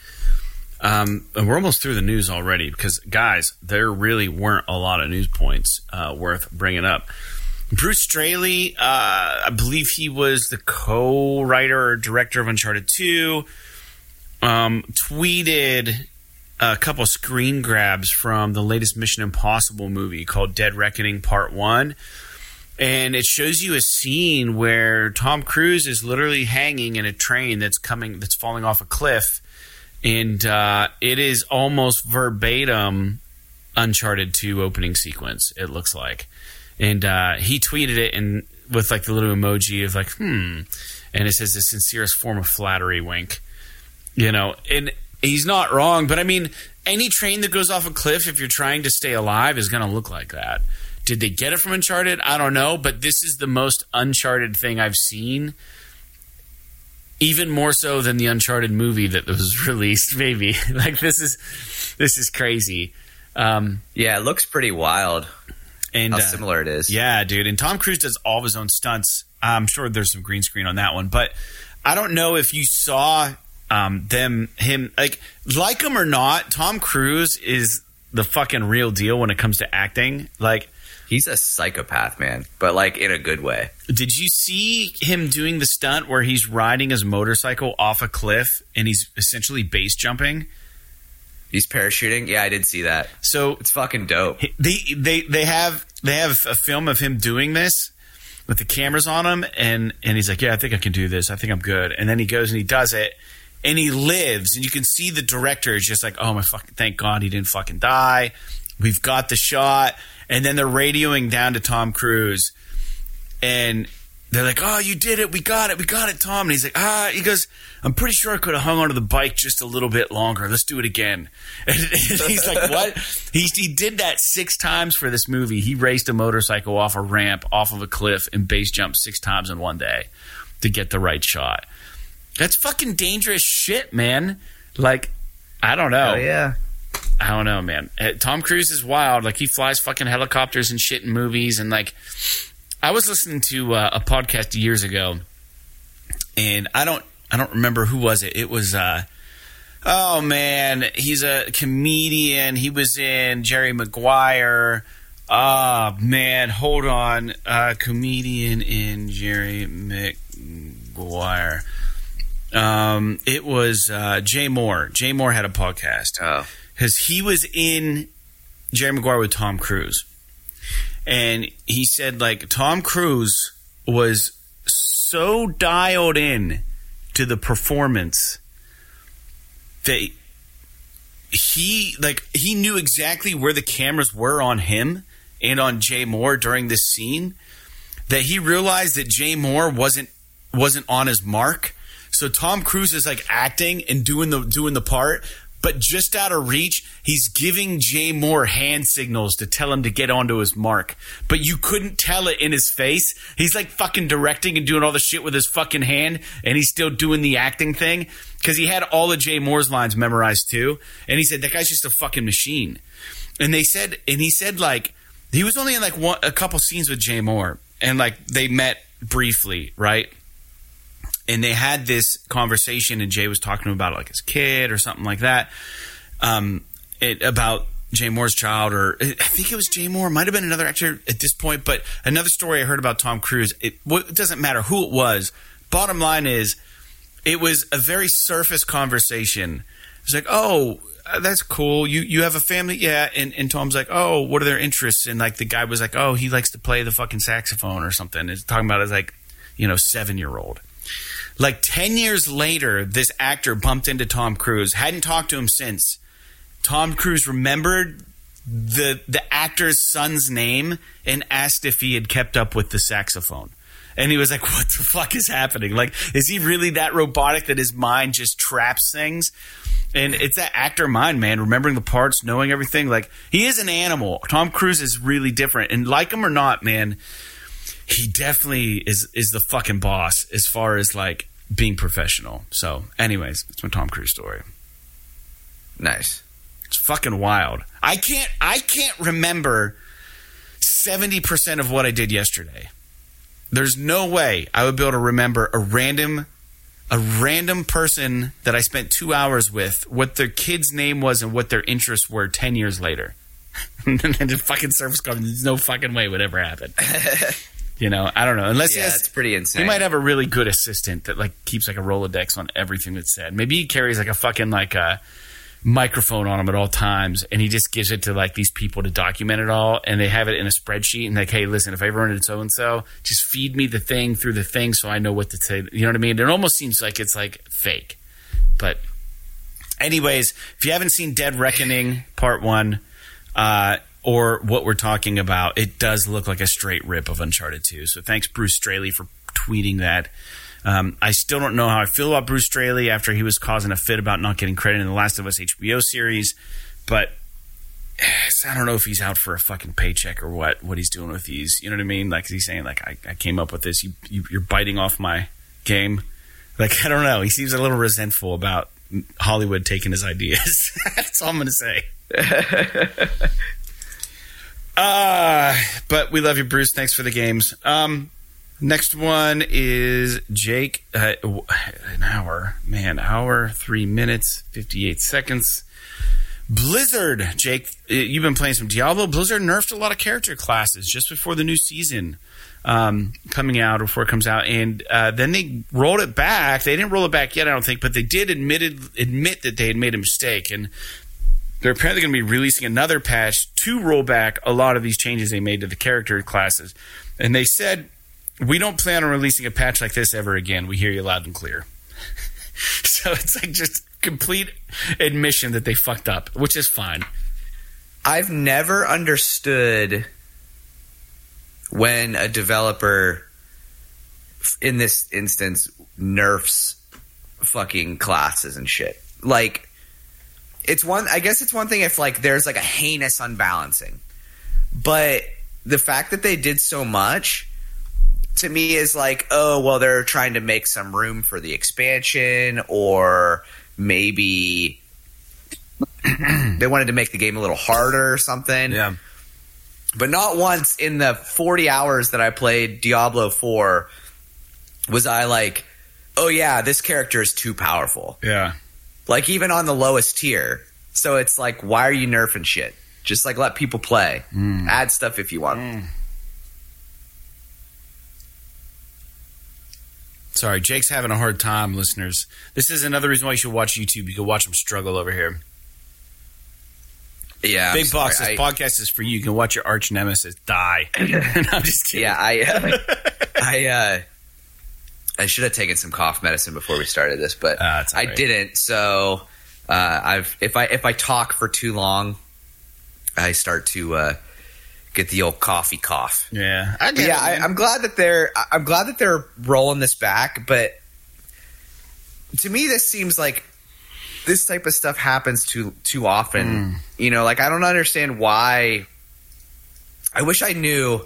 um, we're almost through the news already because, guys, there really weren't a lot of news points uh, worth bringing up. Bruce Straley, uh, I believe he was the co-writer or director of Uncharted Two, um, tweeted a couple screen grabs from the latest Mission Impossible movie called Dead Reckoning Part One. And it shows you a scene where Tom Cruise is literally hanging in a train that's coming, that's falling off a cliff, and uh, it is almost verbatim Uncharted 2 opening sequence. It looks like, and uh, he tweeted it and with like the little emoji of like hmm, and it says the sincerest form of flattery wink, you know, and he's not wrong, but I mean, any train that goes off a cliff, if you're trying to stay alive, is going to look like that. Did they get it from Uncharted? I don't know, but this is the most Uncharted thing I've seen even more so than the Uncharted movie that was released. Maybe like this is this is crazy. Um, yeah, it looks pretty wild. And how uh, similar it is. Yeah, dude. And Tom Cruise does all of his own stunts. I'm sure there's some green screen on that one, but I don't know if you saw um, them him like like him or not. Tom Cruise is the fucking real deal when it comes to acting. Like He's a psychopath, man, but like in a good way. Did you see him doing the stunt where he's riding his motorcycle off a cliff and he's essentially base jumping? He's parachuting. Yeah, I did see that. So it's fucking dope. They they they have they have a film of him doing this with the cameras on him, and and he's like, yeah, I think I can do this. I think I'm good. And then he goes and he does it, and he lives, and you can see the director is just like, oh my fucking, thank God he didn't fucking die. We've got the shot and then they're radioing down to Tom Cruise, and they're like, "Oh, you did it! We got it! We got it, Tom!" And he's like, "Ah," he goes, "I'm pretty sure I could have hung onto the bike just a little bit longer. Let's do it again." And, and he's like, "What?" He he did that six times for this movie. He raced a motorcycle off a ramp, off of a cliff, and base jumped six times in one day to get the right shot. That's fucking dangerous shit, man. Like, I don't know. Oh yeah. I don't know, man. Uh, Tom Cruise is wild. Like he flies fucking helicopters and shit in movies, and like I was listening to uh, a podcast years ago, and I don't I don't remember who was it. It was uh, oh man, he's a comedian. He was in Jerry Maguire. Ah man, hold on, uh, comedian in Jerry Maguire. Um, it was uh, Jay Mohr. Jay Mohr had a podcast Oh. because he was in Jerry Maguire with Tom Cruise, and he said like Tom Cruise was so dialed in to the performance that he like he knew exactly where the cameras were on him and on Jay Mohr during this scene that he realized that Jay Mohr wasn't wasn't on his mark. So Tom Cruise is like acting and doing the doing the part, but just out of reach, he's giving Jay Mohr hand signals to tell him to get onto his mark. But you couldn't tell it in his face. He's like fucking directing and doing all the shit with his fucking hand, and he's still doing the acting thing because he had all of Jay Mohr's lines memorized too. And he said that guy's just a fucking machine. And they said, and he said like he was only in like one a couple scenes with Jay Mohr, and like they met briefly, right? And they had this conversation, and Jay was talking about like his kid or something like that, um, it, about Jay Mohr's child, or I think it was Jay Mohr, might have been another actor at this point, but another story I heard about Tom Cruise. It, it doesn't matter who it was. Bottom line is, it was a very surface conversation. It's like, oh, uh, that's cool. You you have a family, yeah. And and Tom's like, oh, what are their interests? And like the guy was like, oh, he likes to play the fucking saxophone or something. It's talking about his like, you know, seven year old. Like 10 years later, this actor bumped into Tom Cruise, hadn't talked to him since. Tom Cruise remembered the the actor's son's name and asked if he had kept up with the saxophone. And he was like, "What the fuck is happening? Like, is he really that robotic that his mind just traps things?" And it's that actor mind, man, remembering the parts, knowing everything. Like, he is an animal. Tom Cruise is really different, and like him or not, man, he definitely is is the fucking boss as far as like being professional. So, anyways, it's my Tom Cruise story. Nice. It's fucking wild. I can't I can't remember 70% of what I did yesterday. There's no way I would be able to remember a random a random person that I spent 2 hours with what their kid's name was and what their interests were 10 years later. and then the fucking surface comes there's no fucking way it would ever happen. you know, I don't know. Unless he Yeah, has it's pretty insane. he might have a really good assistant that like keeps like a Rolodex on everything that's said. Maybe he carries like a fucking like a microphone on him at all times, and he just gives it to like these people to document it all, and they have it in a spreadsheet. And like, hey, listen, if I ever run into so and so, just feed me the thing through the thing so I know what to say. You know what I mean? It almost seems like it's like fake, but anyways, if you haven't seen Dead Reckoning Part One. Uh, or what we're talking about, it does look like a straight rip of Uncharted 2. So thanks, Bruce Straley, for tweeting that. Um, I still don't know how I feel about Bruce Straley after he was causing a fit about not getting credit in the Last of Us HBO series, but I don't know if he's out for a fucking paycheck or what. What he's doing with these, you know what I mean? Like he's saying, like I, I came up with this. You, you you're biting off my game. Like I don't know. He seems a little resentful about Hollywood taking his ideas. That's all I'm gonna say. Uh, but we love you, Bruce. Thanks for the games. Um, next one is Jake. Uh, an hour, man, hour, three minutes, fifty-eight seconds. Blizzard, Jake, you've been playing some Diablo. Blizzard nerfed a lot of character classes just before the new season um, coming out, or before it comes out, and uh, then they rolled it back. They didn't roll it back yet, I don't think, but they did admitted admit that they had made a mistake, and they're apparently going to be releasing another patch to roll back a lot of these changes they made to the character classes. And they said, we don't plan on releasing a patch like this ever again. We hear you loud and clear. so it's like just complete admission that they fucked up, which is fine. I've never understood when a developer in this instance, nerfs fucking classes and shit. Like, it's one. I guess it's one thing if like there's like a heinous unbalancing, but the fact that they did so much to me is like, oh well, they're trying to make some room for the expansion, or maybe they wanted to make the game a little harder or something. Yeah. But not once in the 40 hours that I played Diablo 4 was I like, oh yeah, this character is too powerful. Yeah. Like even on the lowest tier. So it's like, why are you nerfing shit? Just like let people play. Add stuff if you want. Sorry, Jake's having a hard time, listeners. This is another reason why you should watch YouTube. You can watch him struggle over here. Yeah. Big Box, this I- podcast is for you. You can watch your arch nemesis die. no, I'm just kidding. Yeah, I I uh I should have taken some cough medicine before we started this, but it's I right. didn't. So uh, I've if I if I talk for too long, I start to uh, get the old coffee cough. Yeah. I get yeah. It, I, I'm glad that they're I- I'm glad that they're rolling this back, but to me, this seems like this type of stuff happens too too often. Mm. You know, like I don't understand why. I wish I knew.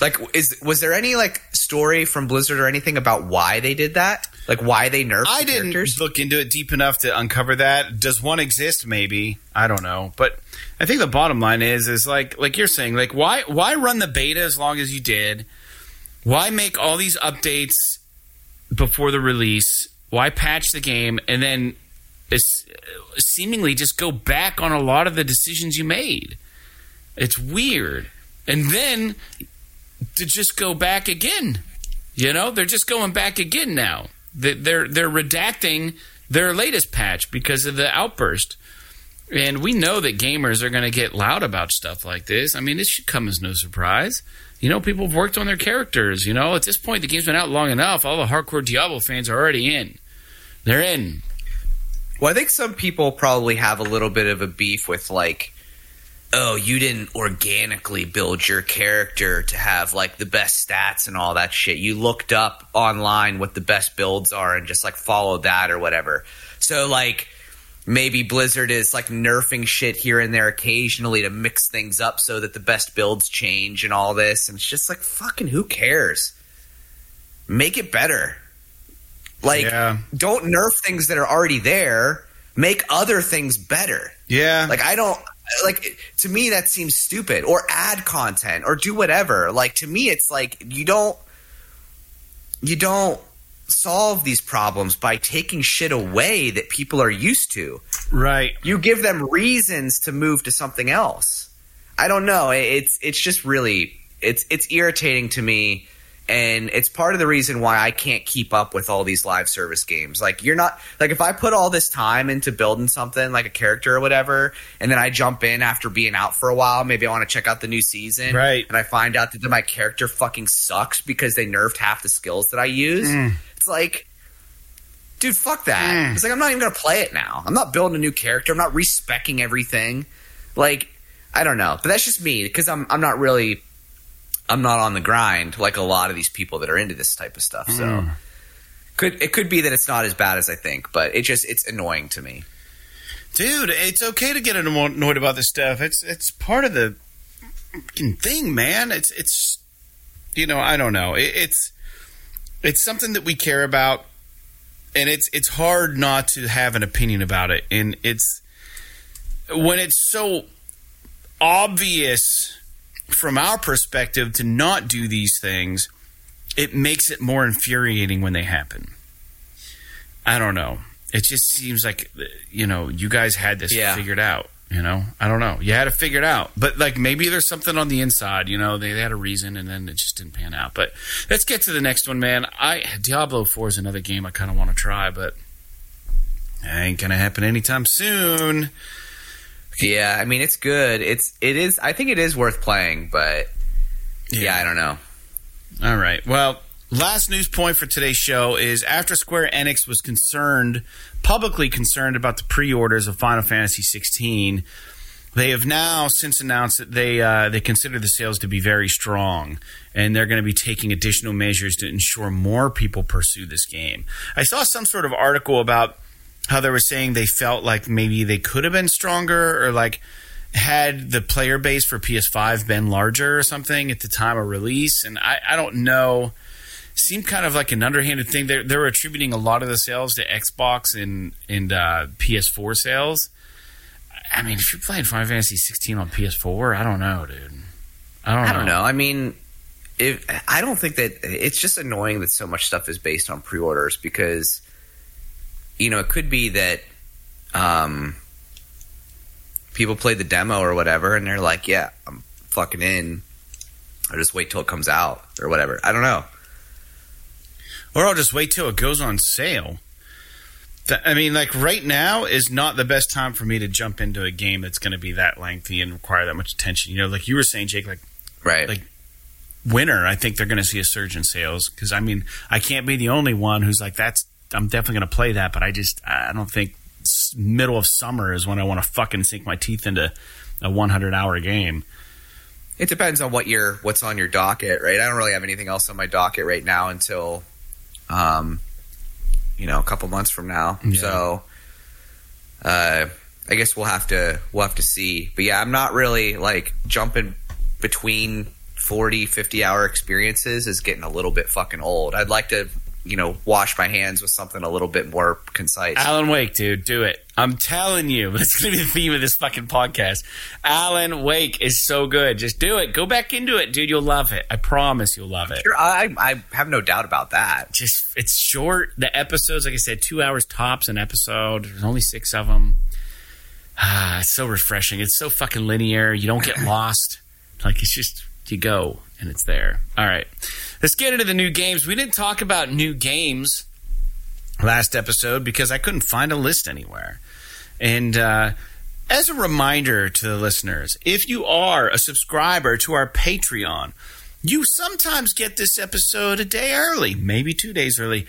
Like, is was there any like story from Blizzard or anything about why they did that? Like why they nerfed I the didn't characters? look into it deep enough to uncover that. Does one exist? Maybe I don't know, but I think the bottom line is is like like you're saying, like why why run the beta as long as you did? Why make all these updates before the release? Why patch the game and then seemingly just go back on a lot of the decisions you made? It's weird, and then to just go back again. You know, they're just going back again now. They- They're they're redacting their latest patch because of the outburst. And we know that gamers are going to get loud about stuff like this. I mean, this should come as no surprise. You know, people have worked on their characters. You know, at this point, the game's been out long enough. All the hardcore Diablo fans are already in. They're in. Well, I think some people probably have a little bit of a beef with like, oh, you didn't organically build your character to have like the best stats and all that shit. You looked up online what the best builds are and just like followed that or whatever. So like maybe Blizzard is like nerfing shit here and there occasionally to mix things up so that the best builds change and all this. And it's just like fucking who cares? Make it better. Like Yeah. don't nerf things that are already there. Make other things better. Yeah. Like I don't like to me that seems stupid. Or add content or do whatever. Like to me it's like you don't you don't solve these problems by taking shit away that people are used to. right. You give them reasons to move to something else. I don't know. It's it's just really it's it's irritating to me and it's part of the reason why I can't keep up with all these live service games. Like you're not like if I put all this time into building something like a character or whatever, and then I jump in after being out for a while, maybe I want to check out the new season, Right. And I find out that my character fucking sucks because they nerfed half the skills that I use. Mm. It's like, dude, fuck that. Mm. It's like I'm not even gonna play it now. I'm not building a new character. I'm not respecking everything. Like I don't know, but that's just me because I'm I'm not really I'm not on the grind like a lot of these people that are into this type of stuff. So hmm. could it could be that it's not as bad as I think, but it just it's annoying to me. Dude, it's okay to get annoyed about this stuff. It's it's part of the thing, man. It's it's you know I don't know. It, it's it's something that we care about, and it's it's hard not to have an opinion about it. And it's when it's so obvious from our perspective to not do these things, it makes it more infuriating when they happen. I don't know. It just seems like you know you guys had this Yeah. figured out. You know, I don't know. You had to figure it out, but like maybe there's something on the inside. You know, they, they had a reason, and then it just didn't pan out. But let's get to the next one, man. I Diablo Four is another game I kind of want to try, but it ain't gonna happen anytime soon. Yeah, I mean it's good. It's it is. I think it is worth playing, but yeah, I don't know. All right. Well, last news point for today's show is after Square Enix was concerned, publicly concerned about the pre-orders of Final Fantasy 16, they have now since announced that they uh, they consider the sales to be very strong, and they're going to be taking additional measures to ensure more people pursue this game. I saw some sort of article about how they were saying they felt like maybe they could have been stronger, or like had the player base for PS5 been larger or something at the time of release, and I, I don't know. Seemed kind of like an underhanded thing. They're, they're attributing a lot of the sales to Xbox and and uh, PS4 sales. I mean, if you're playing Final Fantasy 16 on PS4, I don't know, dude. I don't know. I don't know. I mean, if I don't think that it's just annoying that so much stuff is based on pre-orders because you know it could be that um, people play the demo or whatever and they're like, yeah, I'm fucking in. I'll just wait till it comes out or whatever. I don't know. Or I'll just wait till it goes on sale. I mean, like right now is not the best time for me to jump into a game that's going to be that lengthy and require that much attention. You know, like you were saying, Jake, like Right. Like- winter, I think they're going to see a surge in sales because I mean, I can't be the only one who's like, that's I'm definitely going to play that, but I just I don't think middle of summer is when I want to fucking sink my teeth into a 100 hour game. It depends on what your what's on your docket, right? I don't really have anything else on my docket right now until, um, you know, a couple months from now. Yeah. So, uh, I guess we'll have to we'll have to see. But yeah, I'm not really like jumping between 40, 50 hour experiences is getting a little bit fucking old. I'd like to, you know, wash my hands with something a little bit more concise. Alan Wake, dude, do it. I'm telling you, that's going to be the theme of this fucking podcast. Alan Wake is so good. Just do it. Go back into it, dude. You'll love it. I promise you'll love it. Sure, I, I have no doubt about that. Just it's short. The episodes, like I said, two hours tops an episode. There's only six of them. Ah, it's so refreshing. It's so fucking linear. You don't get lost. Like it's just you go and it's there. All right, let's get into the new games. We didn't talk about new games last episode because I couldn't find a list anywhere. And uh, as a reminder to the listeners, if you are a subscriber to our Patreon, you sometimes get this episode a day early, maybe two days early,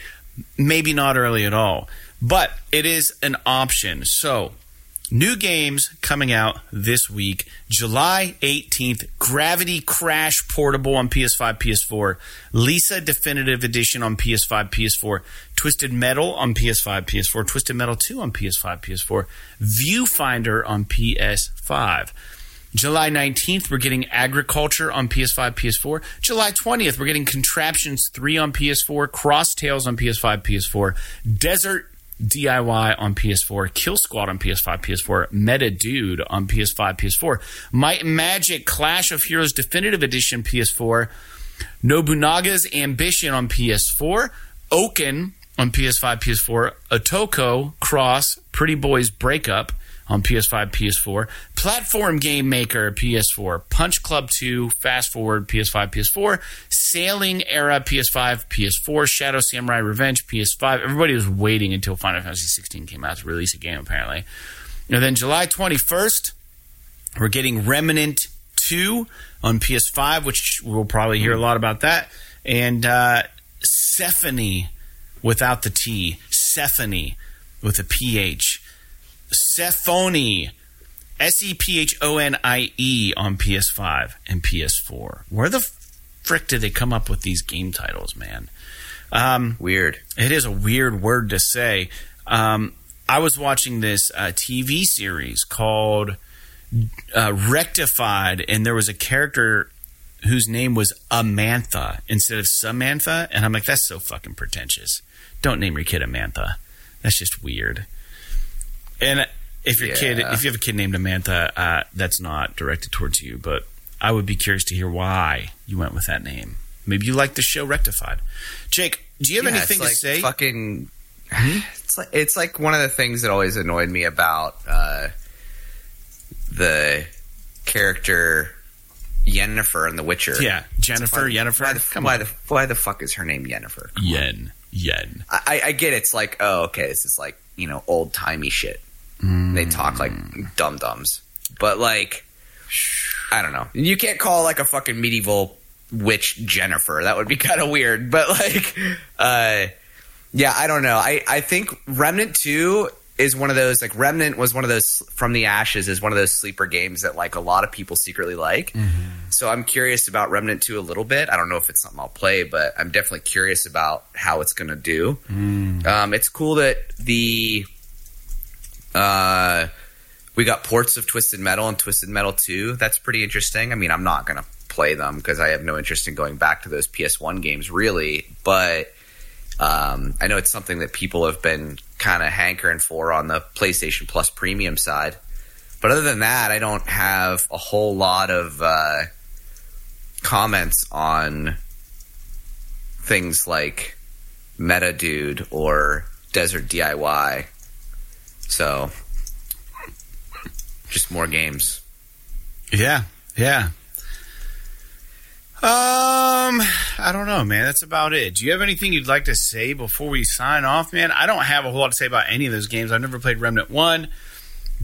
maybe not early at all. But it is an option. So, new games coming out this week July 18th Gravity Crash Portable on PS5, PS4, Lisa Definitive Edition on PS5, PS4, Twisted Metal on PS5, PS4, Twisted Metal 2 on PS5, PS4, Viewfinder on PS5. July 19th, we're getting Agriculture on PS5, PS4. July 20th, we're getting Contraptions 3 on PS4, Cross Tales on PS5, PS4, Desert DIY on PS4, Kill Squad on PS5, PS4, Meta Dude on PS5, PS4, Might Magic Clash of Heroes Definitive Edition PS4, Nobunaga's Ambition on PS4, Oaken on PS5, PS4, Otoko Cross Pretty Boys Breakup on PS5, PS4, Platform Game Maker PS4, Punch Club 2, Fast Forward PS5, PS4, Sailing Era PS5, PS4, Shadow Samurai Revenge PS5. Everybody was waiting until Final Fantasy 16 came out to release a game, apparently. And then July 21st, we're getting Remnant 2 on PS5, which we'll probably hear a lot about that. And uh, Sephonie without the T. Sephonie with a PH. Sephonie. S E P H O N I E on PS5 and PS4. Where the frick did they come up with these game titles, man? Um, Weird. it is a weird word to say. Um, I was watching this uh, TV series called uh, Rectified, and there was a character whose name was Amantha instead of Samantha, and I'm like, that's so fucking pretentious. Don't name your kid Amantha. That's just weird. And if your kid, if you have a kid named Amantha, uh, that's not directed towards you, but I would be curious to hear why you went with that name. Maybe you like the show Rectified. Jake, do you have Yeah, anything it's to say? Fucking. It's like it's like one of the things that always annoyed me about uh, the character Yennefer in The Witcher. Yeah, Jennifer, Why- Yennefer. Why the, Come why on. the why the fuck is her name Yennefer? Yen, Yen. I, I get it's like oh okay this is like you know old timey shit. They talk like dum dums, but like I don't know. You can't call like a fucking medieval witch Jennifer. That would be kind of weird. But like, uh, yeah, I don't know. I I think Remnant Two is one of those like Remnant was one of those from the ashes is one of those sleeper games that like a lot of people secretly like. So I'm curious about Remnant 2 a little bit. I don't know if it's something I'll play, but I'm definitely curious about how it's going to do. Um, it's cool that the uh, we got ports of Twisted Metal and Twisted Metal 2. That's pretty interesting. I mean, I'm not going to play them because I have no interest in going back to those PS1 games really, but um, I know it's something that people have been kind of hankering for on the PlayStation Plus premium side. But other than that, I don't have a whole lot of uh, comments on things like Meta Dude or Desert DIY. So, just more games. Yeah, yeah. Um, I don't know, man. That's about it. Do you have anything you'd like to say before we sign off, man? I don't have a whole lot to say about any of those games. I've never played Remnant One,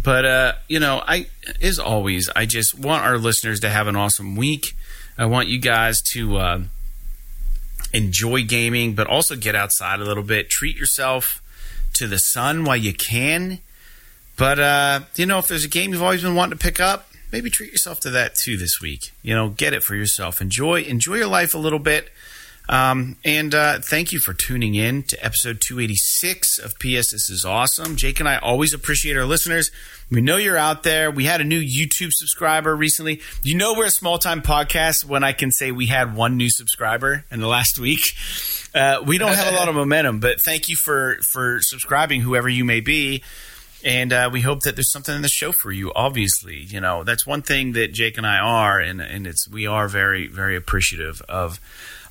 but uh, you know, I as always, I just want our listeners to have an awesome week. I want you guys to uh, enjoy gaming, but also get outside a little bit. Treat yourself to the sun while you can. But uh, you know, if there's a game you've always been wanting to pick up, maybe treat yourself to that too this week. You know, get it for yourself. Enjoy enjoy your life a little bit. Um, and uh, thank you for tuning in to episode 286 of PS. This is awesome. Jake and I always appreciate our listeners. We know you're out there. We had a new YouTube subscriber recently. You know we're a small time podcast when I can say we had one new subscriber in the last week. Uh, we don't have a lot of momentum, but thank you for for subscribing, whoever you may be. And uh, we hope that there's something in the show for you. Obviously, you know that's one thing that Jake and I are, and and it's we are very very appreciative of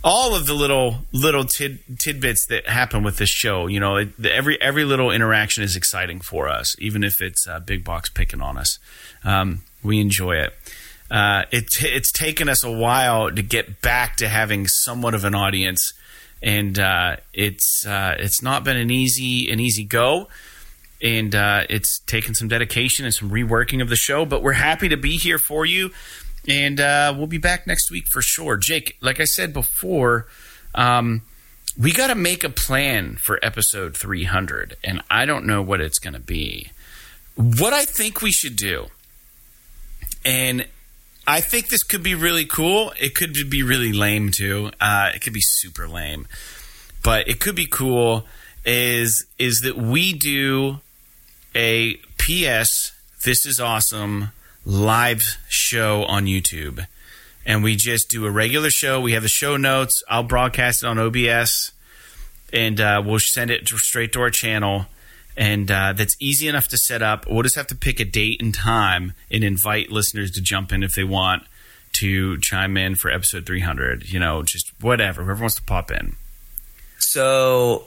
all of the little little tid, tidbits that happen with this show. You know, it, the, every every little interaction is exciting for us, even if it's uh, big box picking on us. Um, we enjoy it. Uh, it it's taken us a while to get back to having somewhat of an audience, and uh, it's uh, it's not been an easy an easy go and uh, it's taken some dedication and some reworking of the show. But we're happy to be here for you, and uh, we'll be back next week for sure. Jake, like I said before, um, we got to make a plan for episode 300, and I don't know what it's going to be. What I think we should do, and I think this could be really cool. It could be really lame too. Uh, it could be super lame, but it could be cool. Is is that we do a PS This is Awesome live show on YouTube. And we just do a regular show. We have the show notes. I'll broadcast it on OBS and uh, we'll send it straight to our channel. And uh, that's easy enough to set up. We'll just have to pick a date and time and invite listeners to jump in if they want to chime in for episode 300. You know, just whatever, whoever wants to pop in. So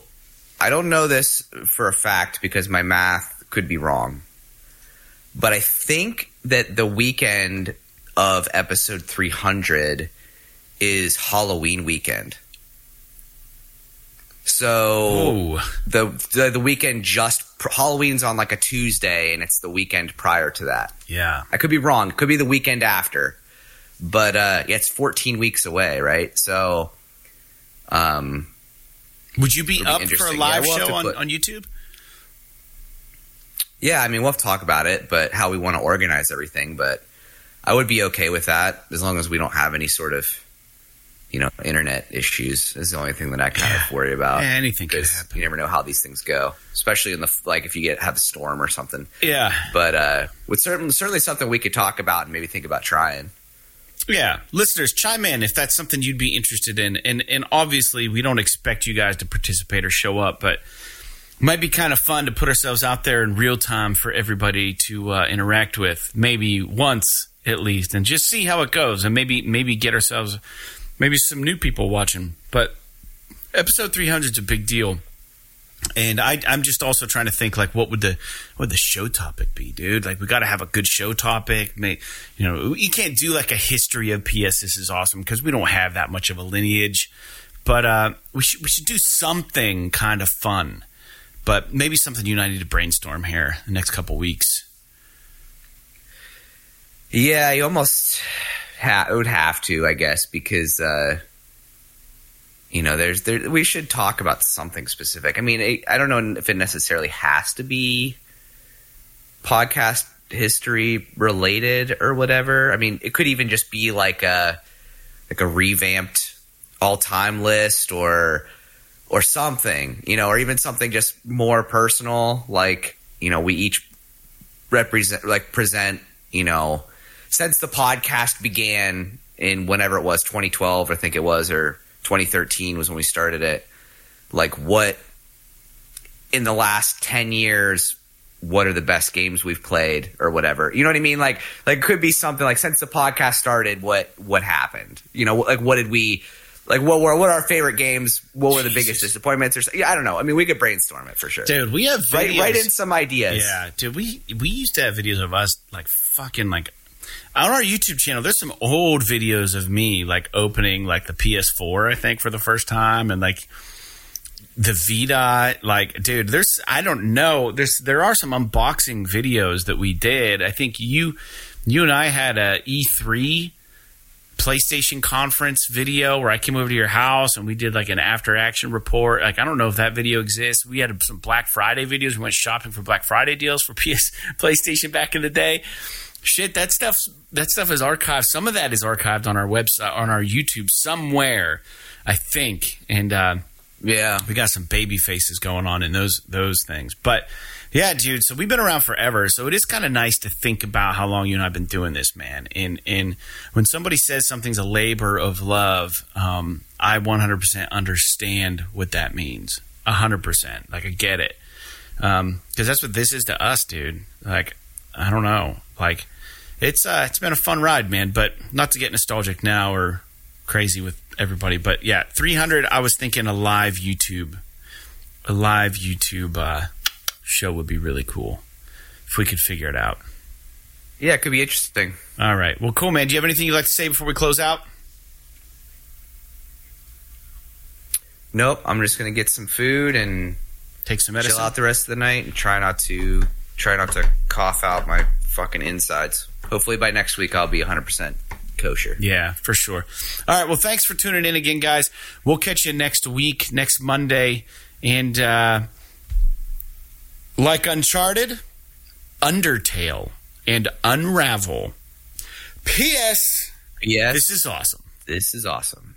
I don't know this for a fact because my math could be wrong. But I think that the weekend of episode 300 is Halloween weekend. So the, the the weekend just Halloween's on like a Tuesday and it's the weekend prior to that. Yeah. I could be wrong. It could be the weekend after. But uh yeah, it's 14 weeks away, right? So um Would you be be up for a live Yeah, we'll show on, put- on YouTube? Yeah, I mean, we'll have to talk about it, but how we want to organize everything. But I would be okay with that as long as we don't have any sort of, you know, internet issues. Is the only thing that I kind Yeah. of worry about. Yeah, anything could happen. you never know how these things go, especially in the like if you get have a storm or something. Yeah. But uh, with certainly certainly something we could talk about and maybe think about trying. Yeah, listeners, chime in if that's something you'd be interested in. And and obviously, we don't expect you guys to participate or show up, but might be kind of fun to put ourselves out there in real time for everybody to uh, interact with, maybe once at least, and just see how it goes, and maybe maybe get ourselves maybe some new people watching. But episode 300 is a big deal. And I, I'm just also trying to think like, what would the what would the show topic be, dude? Like, we got to have a good show topic. May, you know, you can't do like a history of PS. This is awesome because we don't have that much of a lineage. But uh, we should we should do something kind of fun. But maybe something you and I need to brainstorm here the next couple weeks. Yeah, you almost ha- would have to, I guess, because uh, you know, there's there. We should talk about something specific. I mean, I I don't know if it necessarily has to be podcast history related or whatever. I mean, it could even just be like a like a revamped all time list or or something, you know, or even something just more personal, like you know, we each represent like present, you know, since the podcast began in whenever it was 2012, I think it was, or 2013 was when we started it. Like what in the last 10 years what are the best games we've played or whatever. You know what I mean? Like like could be something like since the podcast started, what what happened? You know, like what did we like what were what are our favorite games? What were the biggest disappointments? Or yeah, I don't know. I mean, we could brainstorm it for sure. Dude, we have videos. Write, write in some ideas. Yeah, dude, we we used to have videos of us like fucking like on our YouTube channel. There's some old videos of me like opening like the PS4, I think, for the first time, and like the Vita, like, dude, there's, I don't know, there's, there are some unboxing videos that we did. I think you, you and I had a E3 PlayStation conference video where I came over to your house and we did like an after action report. Like, I don't know if that video exists. We had some Black Friday videos. We went shopping for Black Friday deals for PS, PlayStation back in the day. Shit, that stuff, that stuff is archived. Some of that is archived on our website, on our YouTube somewhere, I think. And, uh, yeah, we got some baby faces going on in those those things. But yeah, dude. So we've been around forever. So it is kind of nice to think about how long you and I've been doing this, man. And and when somebody says something's a labor of love, um, I 100% understand what that means. 100%. Like I get it. Um, because that's what this is to us, dude. Like I don't know. Like it's uh, it's been a fun ride, man. But not to get nostalgic now or crazy with everybody. But yeah, 300. I was thinking a live YouTube, a live YouTube uh, show would be really cool if we could figure it out. Yeah, it could be interesting. All right. Well, cool, man. Do you have anything you'd like to say before we close out? Nope. I'm just gonna get some food and take some medicine. Chill out the rest of the night and try not to try not to cough out my fucking insides. Hopefully by next week I'll be 100 percent kosher. Yeah, for sure. All right. Well, thanks for tuning in again, guys. We'll catch you next week, next Monday. And uh, like Uncharted, Undertale, and Unravel. P.S. Yes. This is awesome. This is awesome.